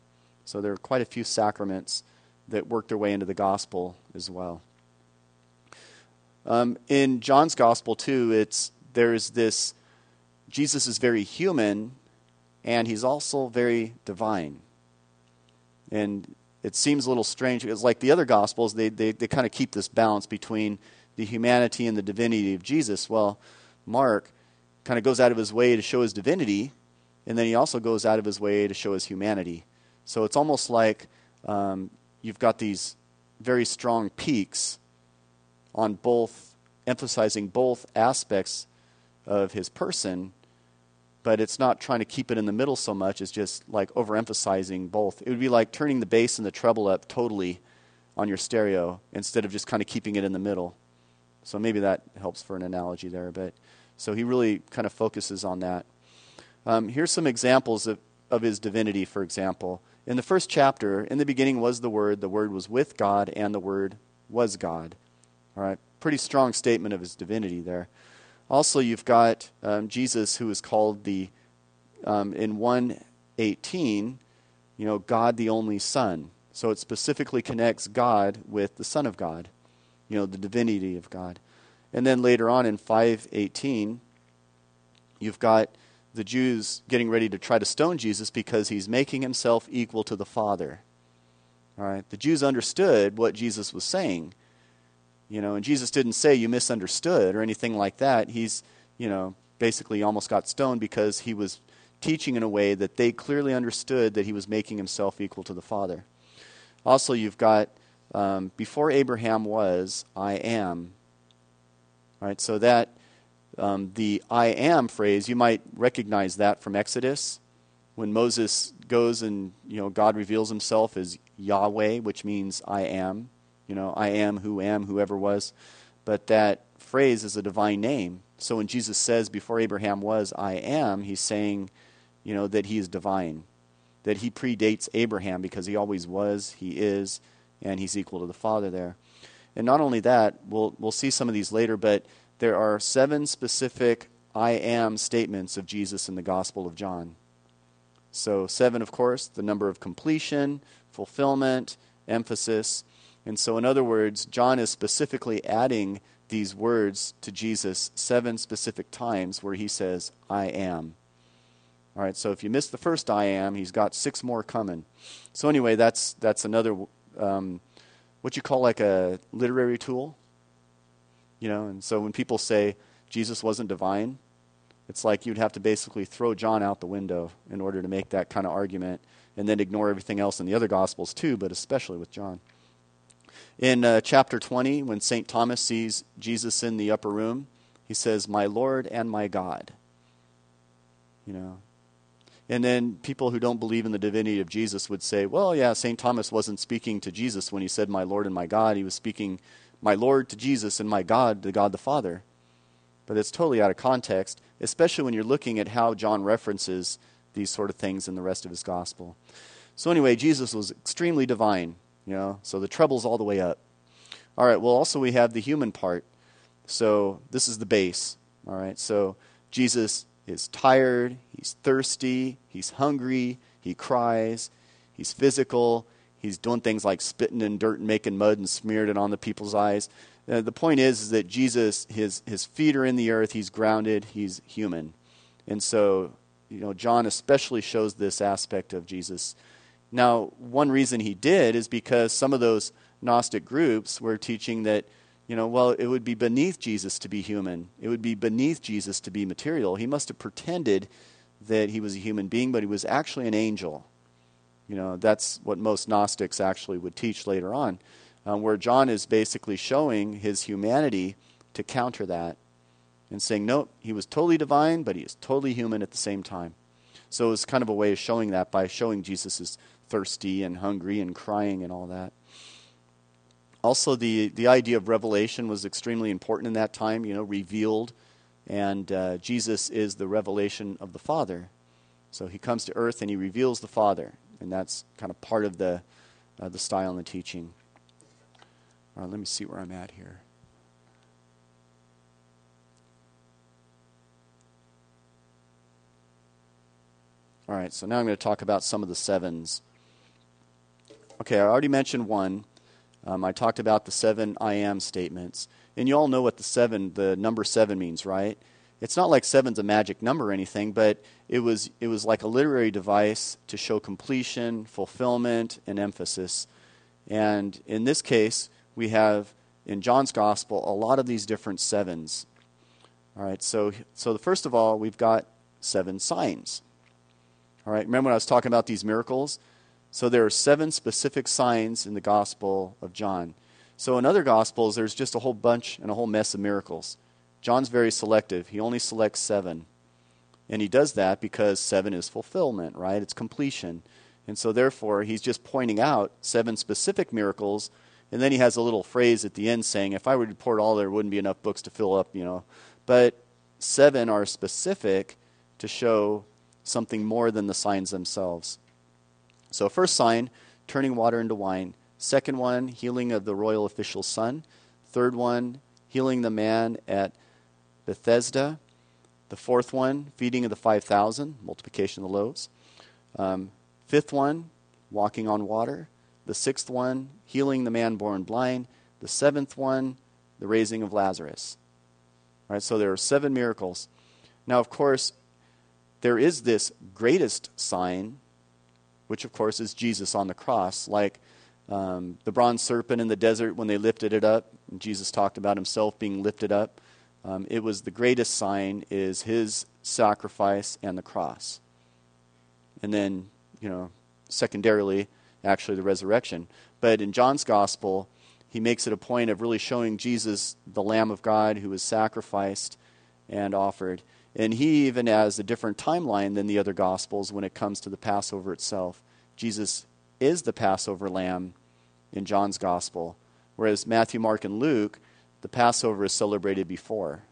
So, there are quite a few sacraments that work their way into the gospel as well. Um, in John's gospel, too, it's, there's this Jesus is very human and he's also very divine. And it seems a little strange because, like the other Gospels, they, they, they kind of keep this balance between the humanity and the divinity of Jesus. Well, Mark kind of goes out of his way to show his divinity, and then he also goes out of his way to show his humanity. So it's almost like um, you've got these very strong peaks on both, emphasizing both aspects of his person but it's not trying to keep it in the middle so much as just like overemphasizing both. It would be like turning the bass and the treble up totally on your stereo instead of just kind of keeping it in the middle. So maybe that helps for an analogy there. But so he really kind of focuses on that. Um, here's some examples of, of his divinity, for example. In the first chapter, in the beginning was the Word, the Word was with God, and the Word was God. All right, pretty strong statement of his divinity there. Also, you've got um, Jesus, who is called the, um, in 118, you know, God the only Son. So it specifically connects God with the Son of God, you know, the divinity of God. And then later on in 518, you've got the Jews getting ready to try to stone Jesus because he's making himself equal to the Father. All right? The Jews understood what Jesus was saying you know, and Jesus didn't say you misunderstood or anything like that. He's, you know, basically almost got stoned because he was teaching in a way that they clearly understood that he was making himself equal to the Father. Also, you've got um, before Abraham was, I am. Right, so that um, the I am phrase, you might recognize that from Exodus when Moses goes and you know God reveals himself as Yahweh, which means I am you know, I am who am, whoever was. But that phrase is a divine name. So when Jesus says, before Abraham was, I am, he's saying, you know, that he is divine, that he predates Abraham because he always was, he is, and he's equal to the Father there. And not only that, we'll, we'll see some of these later, but there are seven specific I am statements of Jesus in the Gospel of John. So, seven, of course, the number of completion, fulfillment, emphasis. And so, in other words, John is specifically adding these words to Jesus seven specific times where he says, I am. All right, so if you missed the first I am, he's got six more coming. So, anyway, that's, that's another, um, what you call like a literary tool. You know, and so when people say Jesus wasn't divine, it's like you'd have to basically throw John out the window in order to make that kind of argument and then ignore everything else in the other Gospels too, but especially with John. In uh, chapter 20, when St. Thomas sees Jesus in the upper room, he says, My Lord and my God. You know. And then people who don't believe in the divinity of Jesus would say, Well, yeah, St. Thomas wasn't speaking to Jesus when he said, My Lord and my God. He was speaking, My Lord to Jesus and my God to God the Father. But it's totally out of context, especially when you're looking at how John references these sort of things in the rest of his gospel. So, anyway, Jesus was extremely divine. You know, so the treble's all the way up. All right, well, also we have the human part. So this is the bass. All right, so Jesus is tired, he's thirsty, he's hungry, he cries, he's physical, he's doing things like spitting in dirt and making mud and smeared it on the people's eyes. Uh, the point is, is that Jesus, his, his feet are in the earth, he's grounded, he's human. And so, you know, John especially shows this aspect of Jesus now, one reason he did is because some of those Gnostic groups were teaching that, you know, well, it would be beneath Jesus to be human. It would be beneath Jesus to be material. He must have pretended that he was a human being, but he was actually an angel. You know, that's what most Gnostics actually would teach later on, um, where John is basically showing his humanity to counter that and saying, no, he was totally divine, but he is totally human at the same time. So it's kind of a way of showing that by showing Jesus' is thirsty and hungry and crying and all that also, the, the idea of revelation was extremely important in that time, you know, revealed. And uh, Jesus is the revelation of the Father. So he comes to earth and he reveals the Father. And that's kind of part of the, uh, the style and the teaching. All right, let me see where I'm at here. All right, so now I'm going to talk about some of the sevens. Okay, I already mentioned one. Um, I talked about the seven I am statements. And you all know what the seven, the number seven means, right? It's not like seven's a magic number or anything, but it was, it was like a literary device to show completion, fulfillment, and emphasis. And in this case, we have in John's gospel a lot of these different sevens. All right, so, so the first of all, we've got seven signs. All right, remember when I was talking about these miracles? So there are seven specific signs in the Gospel of John. So in other Gospels, there's just a whole bunch and a whole mess of miracles. John's very selective. He only selects seven. And he does that because seven is fulfillment, right? It's completion. And so therefore, he's just pointing out seven specific miracles. And then he has a little phrase at the end saying, if I were to report all, there wouldn't be enough books to fill up, you know. But seven are specific to show something more than the signs themselves. So, first sign, turning water into wine. Second one, healing of the royal official's son. Third one, healing the man at Bethesda. The fourth one, feeding of the 5,000, multiplication of the loaves. Um, fifth one, walking on water. The sixth one, healing the man born blind. The seventh one, the raising of Lazarus. All right, so there are seven miracles. Now, of course, there is this greatest sign which of course is Jesus on the cross. Like um, the bronze serpent in the desert when they lifted it up, Jesus talked about himself being lifted up. Um, it was the greatest sign is his sacrifice and the cross. And then, you know, secondarily, actually the resurrection. But in John's gospel, he makes it a point of really showing Jesus, the Lamb of God, who was sacrificed and offered. And he even has a different timeline than the other Gospels when it comes to the Passover itself. Jesus is the Passover lamb in John's Gospel, whereas Matthew, Mark, and Luke, the Passover is celebrated before.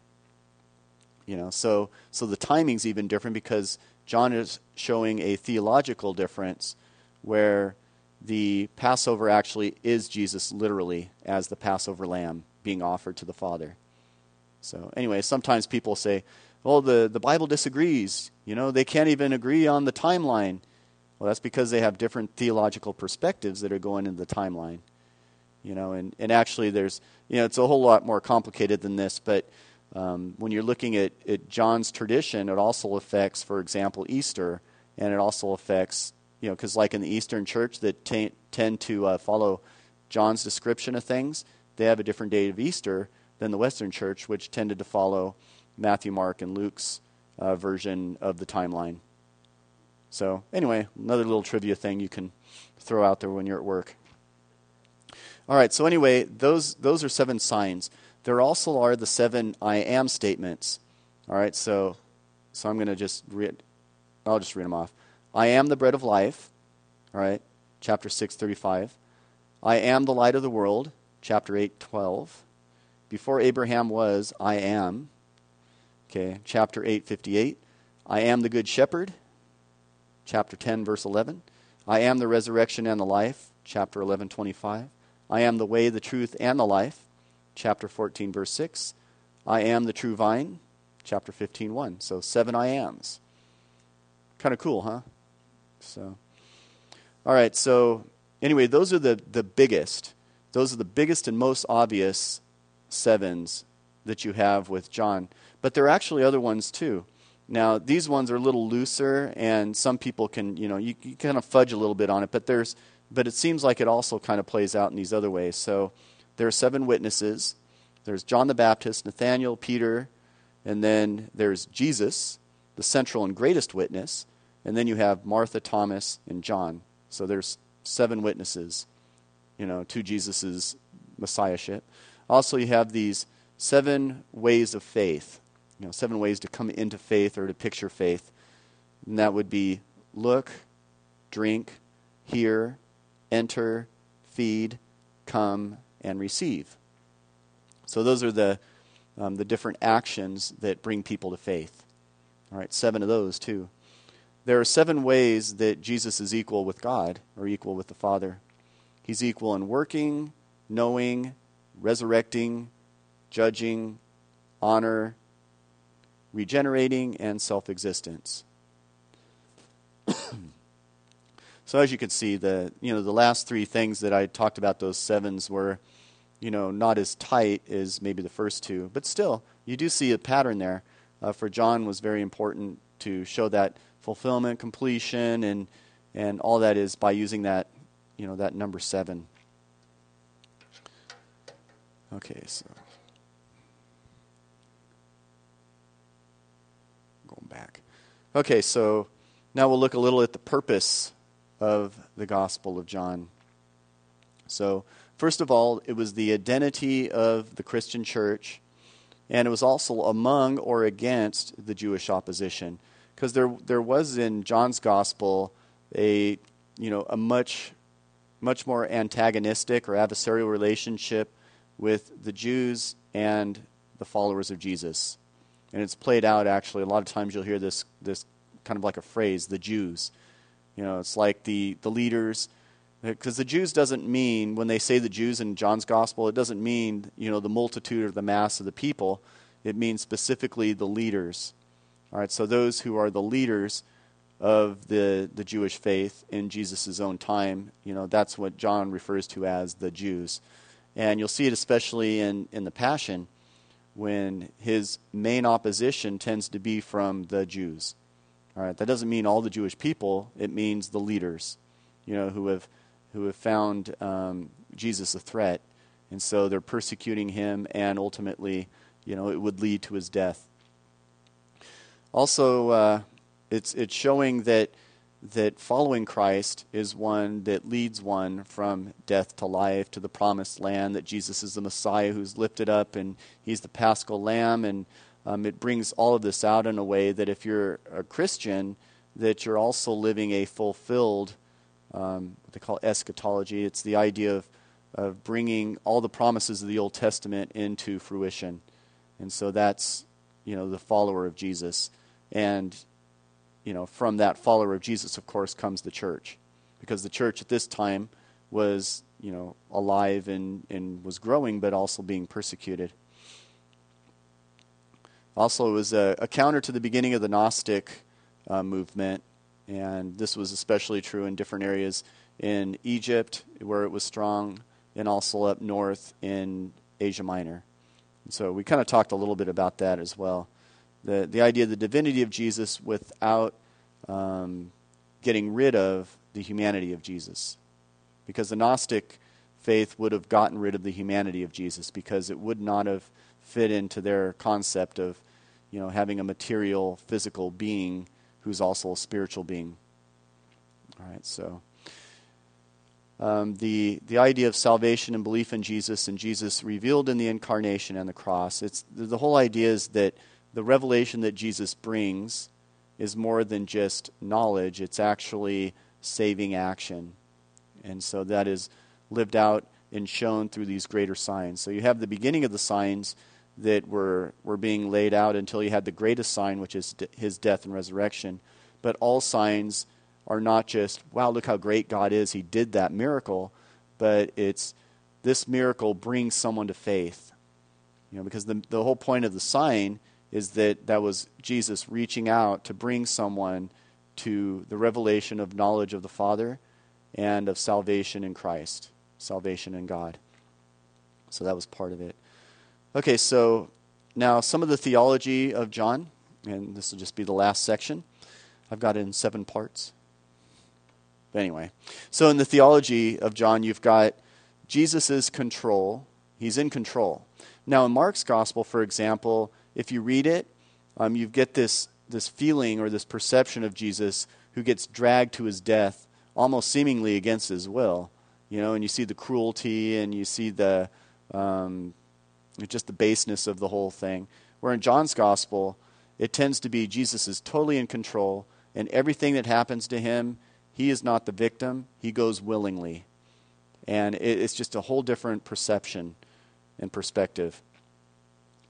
You know, so so the timing's even different because John is showing a theological difference where the Passover actually is Jesus literally as the Passover lamb being offered to the Father. So anyway, sometimes people say, well, the, the Bible disagrees. You know, they can't even agree on the timeline. Well, that's because they have different theological perspectives that are going into the timeline. You know, and, and actually, there's, you know, it's a whole lot more complicated than this, but um, when you're looking at, at John's tradition, it also affects, for example, Easter, and it also affects, you know, because like in the Eastern church that t- tend to uh, follow John's description of things, they have a different date of Easter than the Western church, which tended to follow Matthew, Mark, and Luke's uh, version of the timeline. So, anyway, another little trivia thing you can throw out there when you're at work. All right, so anyway, those, those are seven signs. There also are the seven I am statements. All right, so, so I'm going to just read, I'll just read them off. I am the bread of life. All right, chapter 6, 35. I am the light of the world, chapter 8, 12. Before Abraham was, I am, Okay, chapter 8, 58. I am the good shepherd. Chapter 10, verse 11. I am the resurrection and the life. Chapter 11, 25. I am the way, the truth, and the life. Chapter 14, verse 6. I am the true vine. Chapter 15, 1. So seven I ams. Kind of cool, huh? So, all right. So anyway, those are the, the biggest. Those are the biggest and most obvious sevens that you have with John. But there are actually other ones too. Now, these ones are a little looser, and some people can, you know, you, you kind of fudge a little bit on it, but there's, but it seems like it also kind of plays out in these other ways. So there are seven witnesses. There's John the Baptist, Nathaniel, Peter, and then there's Jesus, the central and greatest witness, and then you have Martha, Thomas, and John. So there's seven witnesses, you know, to Jesus' messiahship. Also, you have these seven ways of faith you know, seven ways to come into faith or to picture faith. And that would be look, drink, hear, enter, feed, come, and receive. So those are the, um, the different actions that bring people to faith. All right, seven of those, too. There are seven ways that Jesus is equal with God or equal with the Father. He's equal in working, knowing, resurrecting, judging, honor, regenerating, and self existence. *clears throat* so as you can see, the you know the last three things that I talked about, those sevens were, you know, not as tight as maybe the first two, but still, you do see a pattern there. Uh, for John was very important to show that fulfillment, completion, and and all that is by using that, you know, that number seven. Okay, so going back. Okay, so now we'll look a little at the purpose of the Gospel of John. So, first of all, it was the identity of the Christian church, and it was also among or against the Jewish opposition. Because there, there was in John's Gospel a, you know, a much, much more antagonistic or adversarial relationship with the Jews and the followers of Jesus. And it's played out actually. A lot of times you'll hear this, this kind of like a phrase, the Jews. You know, it's like the, the leaders. Because the Jews doesn't mean, when they say the Jews in John's gospel, it doesn't mean, you know, the multitude or the mass of the people. It means specifically the leaders. All right, so those who are the leaders of the, the Jewish faith in Jesus' own time, you know, that's what John refers to as the Jews. And you'll see it especially in, in the Passion when his main opposition tends to be from the Jews. All right, that doesn't mean all the Jewish people. It means the leaders, you know, who have who have found um, Jesus a threat, and so they're persecuting him, and ultimately, you know, it would lead to his death. Also, uh, it's it's showing that that following Christ is one that leads one from death to life to the promised land. That Jesus is the Messiah who's lifted up, and He's the Paschal Lamb, and um, it brings all of this out in a way that if you're a Christian, that you're also living a fulfilled, um, what they call eschatology. It's the idea of, of bringing all the promises of the Old Testament into fruition. And so that's, you know, the follower of Jesus. And, you know, from that follower of Jesus, of course, comes the church. Because the church at this time was, you know, alive and, and was growing, but also being persecuted. Also, it was a, a counter to the beginning of the Gnostic uh, movement, and this was especially true in different areas in Egypt, where it was strong, and also up north in Asia Minor. And so we kind of talked a little bit about that as well. The, the idea of the divinity of Jesus without um, getting rid of the humanity of Jesus. Because the Gnostic faith would have gotten rid of the humanity of Jesus because it would not have fit into their concept of you know having a material physical being who's also a spiritual being all right so um, the the idea of salvation and belief in Jesus and Jesus revealed in the incarnation and the cross it's the, the whole idea is that the revelation that Jesus brings is more than just knowledge it's actually saving action and so that is lived out and shown through these greater signs so you have the beginning of the signs that were, were being laid out until you had the greatest sign, which is his death and resurrection. But all signs are not just, wow, look how great God is, he did that miracle, but it's this miracle brings someone to faith. You know, because the, the whole point of the sign is that that was Jesus reaching out to bring someone to the revelation of knowledge of the Father and of salvation in Christ, salvation in God. So that was part of it. Okay, so now some of the theology of John, and this will just be the last section. I've got it in seven parts. But anyway, so in the theology of John, you've got Jesus' control. He's in control. Now, in Mark's gospel, for example, if you read it, um, you get this, this feeling or this perception of Jesus who gets dragged to his death almost seemingly against his will. You know, and you see the cruelty and you see the, um, just the baseness of the whole thing. Where in John's gospel, it tends to be Jesus is totally in control, and everything that happens to him, he is not the victim, he goes willingly. And it's just a whole different perception and perspective.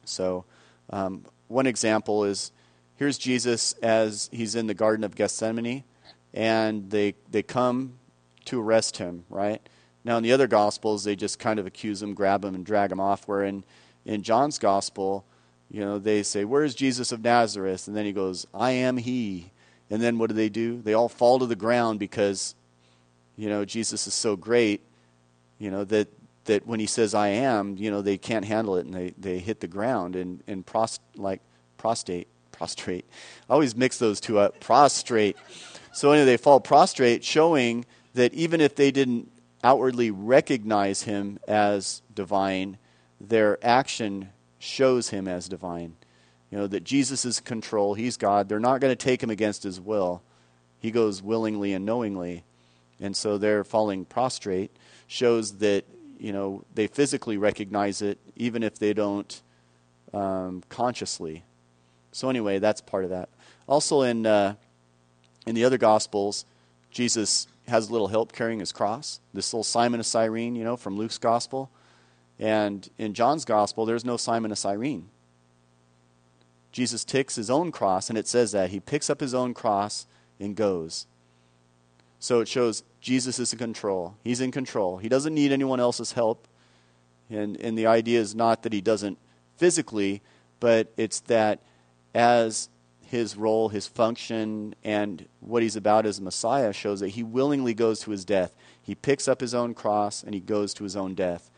So, um, one example is here's Jesus as he's in the Garden of Gethsemane, and they, they come to arrest him, right? Now, in the other Gospels, they just kind of accuse him, grab him, and drag him off. Where in, in John's Gospel, you know, they say, Where's Jesus of Nazareth? And then he goes, I am he. And then what do they do? They all fall to the ground because, you know, Jesus is so great, you know, that, that when he says, I am, you know, they can't handle it and they, they hit the ground and, and prost, like prostate, prostrate. I always mix those two up, prostrate. So anyway, they fall prostrate, showing that even if they didn't outwardly recognize him as divine, their action shows him as divine. You know, that Jesus is control, he's God. They're not going to take him against his will. He goes willingly and knowingly. And so their falling prostrate shows that, you know, they physically recognize it, even if they don't um, consciously. So, anyway, that's part of that. Also, in, uh, in the other Gospels, Jesus has a little help carrying his cross. This little Simon of Cyrene, you know, from Luke's Gospel. And in John's Gospel, there's no Simon of Cyrene. Jesus takes his own cross, and it says that. He picks up his own cross and goes. So it shows Jesus is in control. He's in control. He doesn't need anyone else's help. And, and the idea is not that he doesn't physically, but it's that as his role, his function, and what he's about as Messiah shows that he willingly goes to his death. He picks up his own cross and he goes to his own death.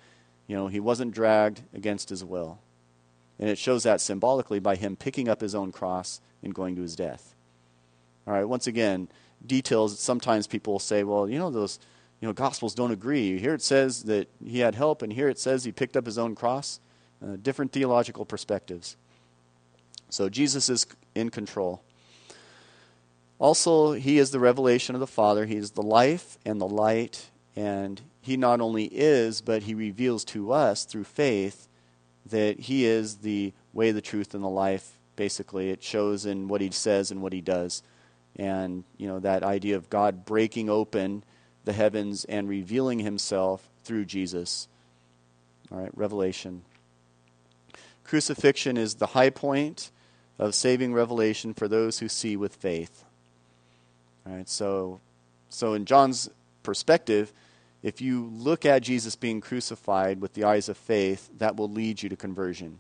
You know, he wasn't dragged against his will. And it shows that symbolically by him picking up his own cross and going to his death. All right, once again, details, sometimes people will say, well, you know, those you know, gospels don't agree. Here it says that he had help, and here it says he picked up his own cross. Uh, different theological perspectives. So Jesus is in control. Also, he is the revelation of the Father. He is the life and the light, and he not only is, but he reveals to us through faith that he is the way, the truth, and the life. Basically, it shows in what he says and what he does. And, you know, that idea of God breaking open the heavens and revealing himself through Jesus. All right, revelation. Crucifixion is the high point of saving revelation for those who see with faith. All right, so, so in John's perspective, if you look at Jesus being crucified with the eyes of faith, that will lead you to conversion.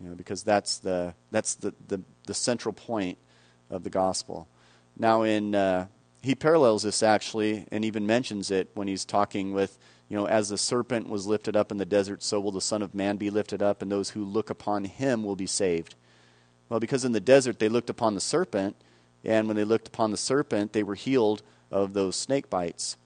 You know, because that's the that's the, the, the central point of the gospel. Now, in uh, he parallels this actually, and even mentions it when he's talking with you know, as the serpent was lifted up in the desert, so will the Son of Man be lifted up, and those who look upon him will be saved. Well, because in the desert they looked upon the serpent, and when they looked upon the serpent, they were healed of those snake bites.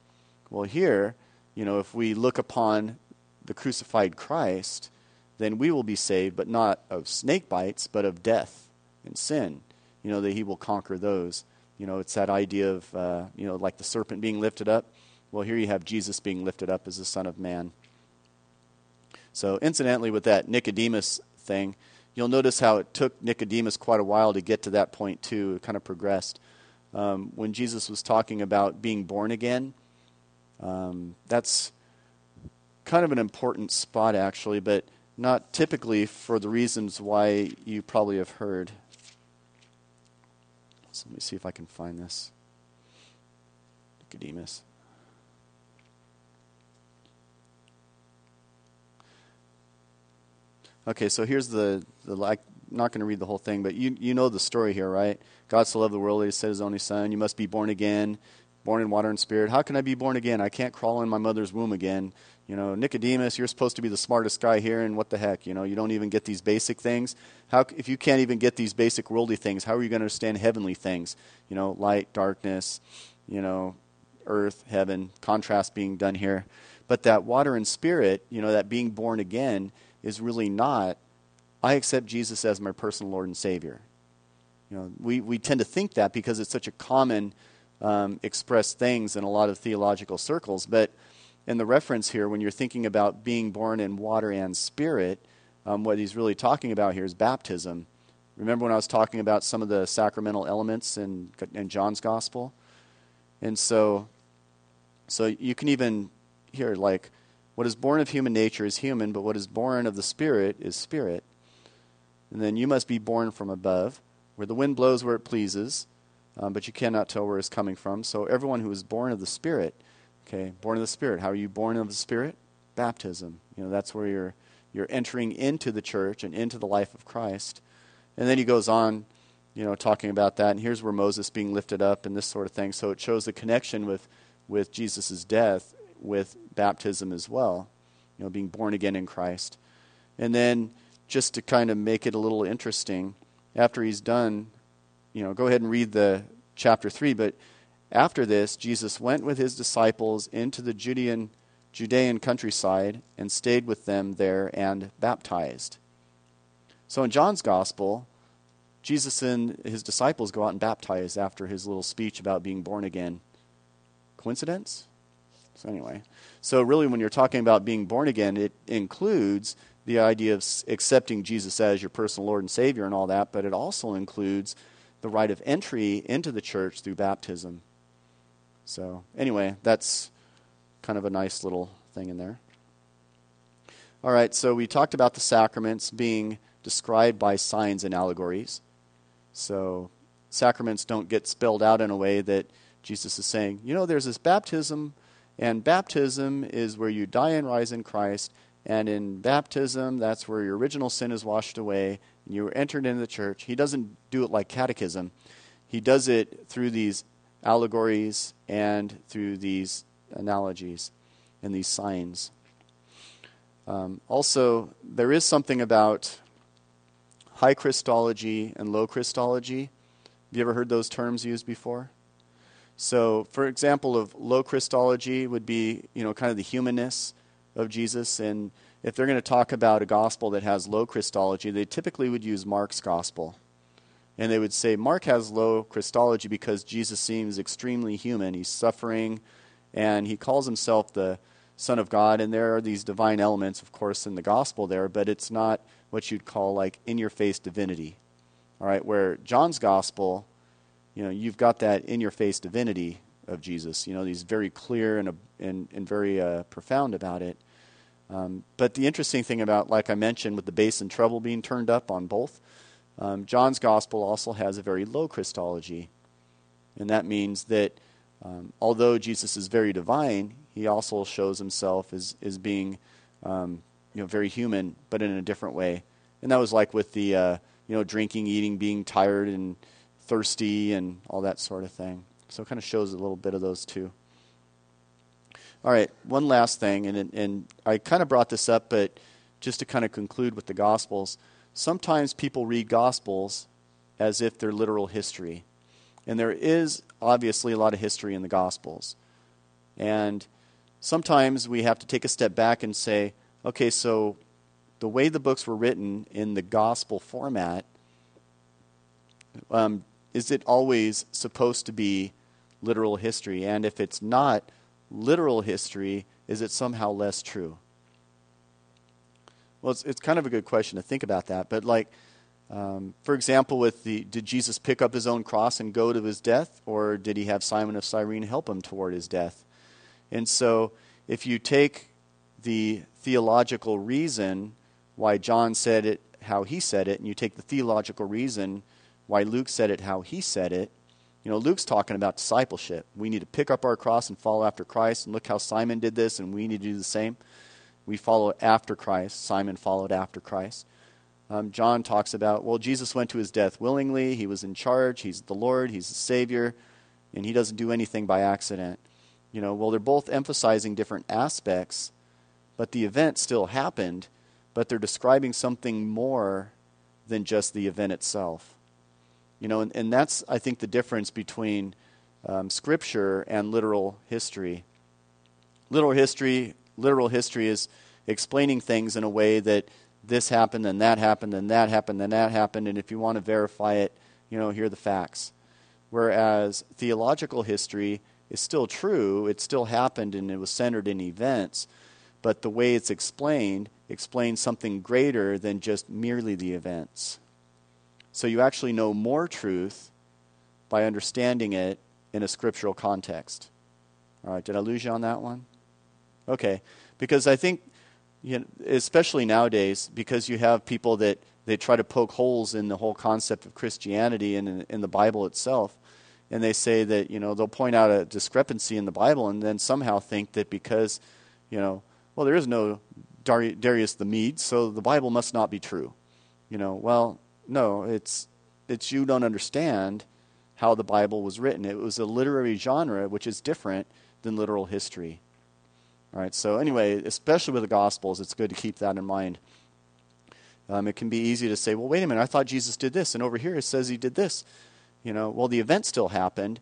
Well, here, you know, if we look upon the crucified Christ, then we will be saved, but not of snake bites, but of death and sin. You know, that he will conquer those. You know, it's that idea of, uh, you know, like the serpent being lifted up. Well, here you have Jesus being lifted up as the Son of Man. So, incidentally, with that Nicodemus thing, You'll notice how it took Nicodemus quite a while to get to that point, too. It kind of progressed. Um, when Jesus was talking about being born again, um, that's kind of an important spot, actually, but not typically for the reasons why you probably have heard. So let me see if I can find this. Nicodemus. Okay, so here's the, the like, not going to read the whole thing, but you, you know the story here, right? God so loved the world that he sent his only son. You must be born again, born in water and spirit. How can I be born again? I can't crawl in my mother's womb again. You know, Nicodemus, you're supposed to be the smartest guy here, and what the heck? You know, you don't even get these basic things. How, if you can't even get these basic worldly things, how are you going to understand heavenly things? You know, light, darkness, you know, earth, heaven, contrast being done here. But that water and spirit, you know, that being born again, is really not, I accept Jesus as my personal Lord and Savior. You know, we, we tend to think that because it's such a common um, expressed things in a lot of theological circles. But in the reference here, when you're thinking about being born in water and spirit, um, what he's really talking about here is baptism. Remember when I was talking about some of the sacramental elements in, in John's gospel? And so, so you can even hear like what is born of human nature is human, but what is born of the Spirit is spirit. And then you must be born from above, where the wind blows where it pleases, um, but you cannot tell where it's coming from. So everyone who is born of the Spirit, okay, born of the Spirit. How are you born of the Spirit? Baptism. You know, that's where you're you're entering into the church and into the life of Christ. And then he goes on you know, talking about that. And here's where Moses being lifted up and this sort of thing. So it shows the connection with, with Jesus' death with baptism as well, you know, being born again in Christ. And then just to kind of make it a little interesting, after he's done, you know, go ahead and read the chapter 3, but after this, Jesus went with his disciples into the Judean, Judean countryside and stayed with them there and baptized. So in John's gospel, Jesus and his disciples go out and baptize after his little speech about being born again. Coincidence? So, anyway, so really, when you're talking about being born again, it includes the idea of accepting Jesus as your personal Lord and Savior and all that, but it also includes the right of entry into the church through baptism. So, anyway, that's kind of a nice little thing in there. All right, so we talked about the sacraments being described by signs and allegories. So, sacraments don't get spelled out in a way that Jesus is saying, you know, there's this baptism, and baptism is where you die and rise in Christ, and in baptism, that's where your original sin is washed away, and you are entered into the church. He doesn't do it like catechism, he does it through these allegories and through these analogies and these signs. Um, also, there is something about high Christology and low Christology. Have you ever heard those terms used before? So, for example, of low Christology would be, you know, kind of the humanness of Jesus. And if they're going to talk about a gospel that has low Christology, they typically would use Mark's gospel. And they would say Mark has low Christology because Jesus seems extremely human. He's suffering, and he calls himself the Son of God. And there are these divine elements, of course, in the gospel there, but it's not what you'd call like in your face divinity. All right, where John's gospel, you know, you've got that in your face divinity of Jesus. You know, he's very clear and, and, and very uh, profound about it. Um, but the interesting thing about, like I mentioned, with the bass and treble being turned up on both, um, John's gospel also has a very low Christology. And that means that um, although Jesus is very divine, he also shows himself as, as being um, you know, very human, but in a different way. And that was like with the uh, you know drinking, eating, being tired and thirsty, and all that sort of thing. So it kind of shows a little bit of those too. All right, one last thing, and and I kind of brought this up, but just to kind of conclude with the Gospels, sometimes people read Gospels as if they're literal history, and there is obviously a lot of history in the Gospels, and sometimes we have to take a step back and say, okay, so the way the books were written in the Gospel format, um, is it always supposed to be literal history? And if it's not literal history, is it somehow less true? Well, it's, it's kind of a good question to think about that. But, like, um, for example, with the did Jesus pick up his own cross and go to his death, or did he have Simon of Cyrene help him toward his death? And so, if you take the theological reason why John said it how he said it, and you take the theological reason why Luke said it how he said it, you know, Luke's talking about discipleship. We need to pick up our cross and follow after Christ. And look how Simon did this, and we need to do the same. We follow after Christ. Simon followed after Christ. Um, John talks about, well, Jesus went to his death willingly. He was in charge. He's the Lord. He's the Savior. And he doesn't do anything by accident. You know, well, they're both emphasizing different aspects, but the event still happened, but they're describing something more than just the event itself. You know, and, and that's, I think, the difference between um, Scripture and literal history. Literal history, literal history is explaining things in a way that this happened and that happened and that happened and that happened, and if you want to verify it, you know, here are the facts. Whereas theological history is still true, it still happened and it was centered in events, but the way it's explained explains something greater than just merely the events. So you actually know more truth by understanding it in a scriptural context. All right, did I lose you on that one? Okay, because I think, you know, especially nowadays, because you have people that they try to poke holes in the whole concept of Christianity and in, the Bible itself, and they say that you know they'll point out a discrepancy in the Bible, and then somehow think that because, you know, well there is no Darius the Mede, so the Bible must not be true. You know, well no, it's that you don't understand how the Bible was written. It was a literary genre, which is different than literal history. Right, so anyway, especially with the Gospels, it's good to keep that in mind. Um, it can be easy to say, well, wait a minute, I thought Jesus did this, and over here it says he did this. You know, well, the event still happened.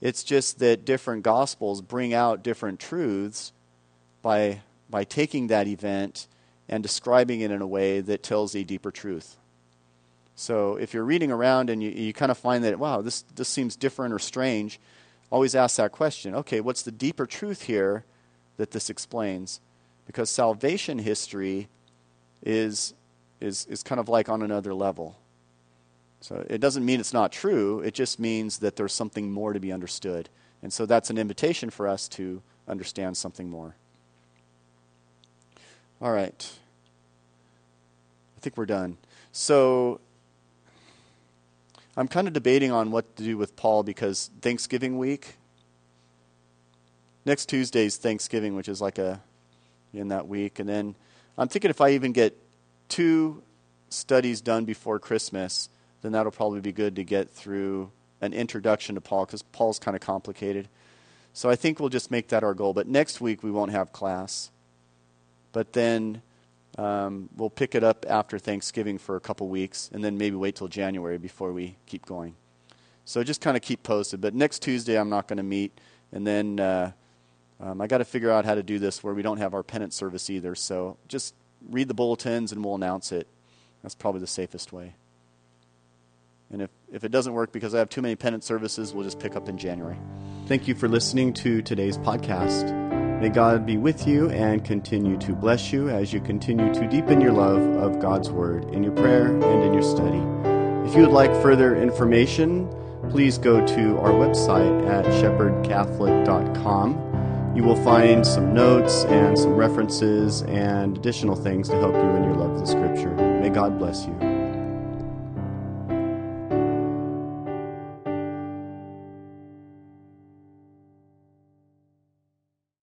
It's just that different Gospels bring out different truths by, by taking that event and describing it in a way that tells a deeper truth. So if you're reading around and you, you kind of find that, wow, this, this seems different or strange, always ask that question okay, what's the deeper truth here that this explains? Because salvation history is, is, is kind of like on another level. So it doesn't mean it's not true, it just means that there's something more to be understood. And so that's an invitation for us to understand something more. All right. I think we're done. So I'm kind of debating on what to do with Paul because Thanksgiving week. Next Tuesday's Thanksgiving, which is like a in that week, and then I'm thinking if I even get two studies done before Christmas, then that'll probably be good to get through an introduction to Paul because Paul's kind of complicated. So I think we'll just make that our goal. But next week we won't have class. But then um, we'll pick it up after Thanksgiving for a couple weeks, and then maybe wait till January before we keep going. So just kind of keep posted. But next Tuesday, I'm not going to meet, and then uh, um, I got to figure out how to do this where we don't have our penance service either. So just read the bulletins, and we'll announce it. That's probably the safest way. And if, if it doesn't work because I have too many penance services, we'll just pick up in January. Thank you for listening to today's podcast. May God be with you and continue to bless you as you continue to deepen your love of God's Word in your prayer and in your study. If you would like further information, please go to our website at shepherdcatholic.com. You will find some notes and some references and additional things to help you in your love of the Scripture. May God bless you.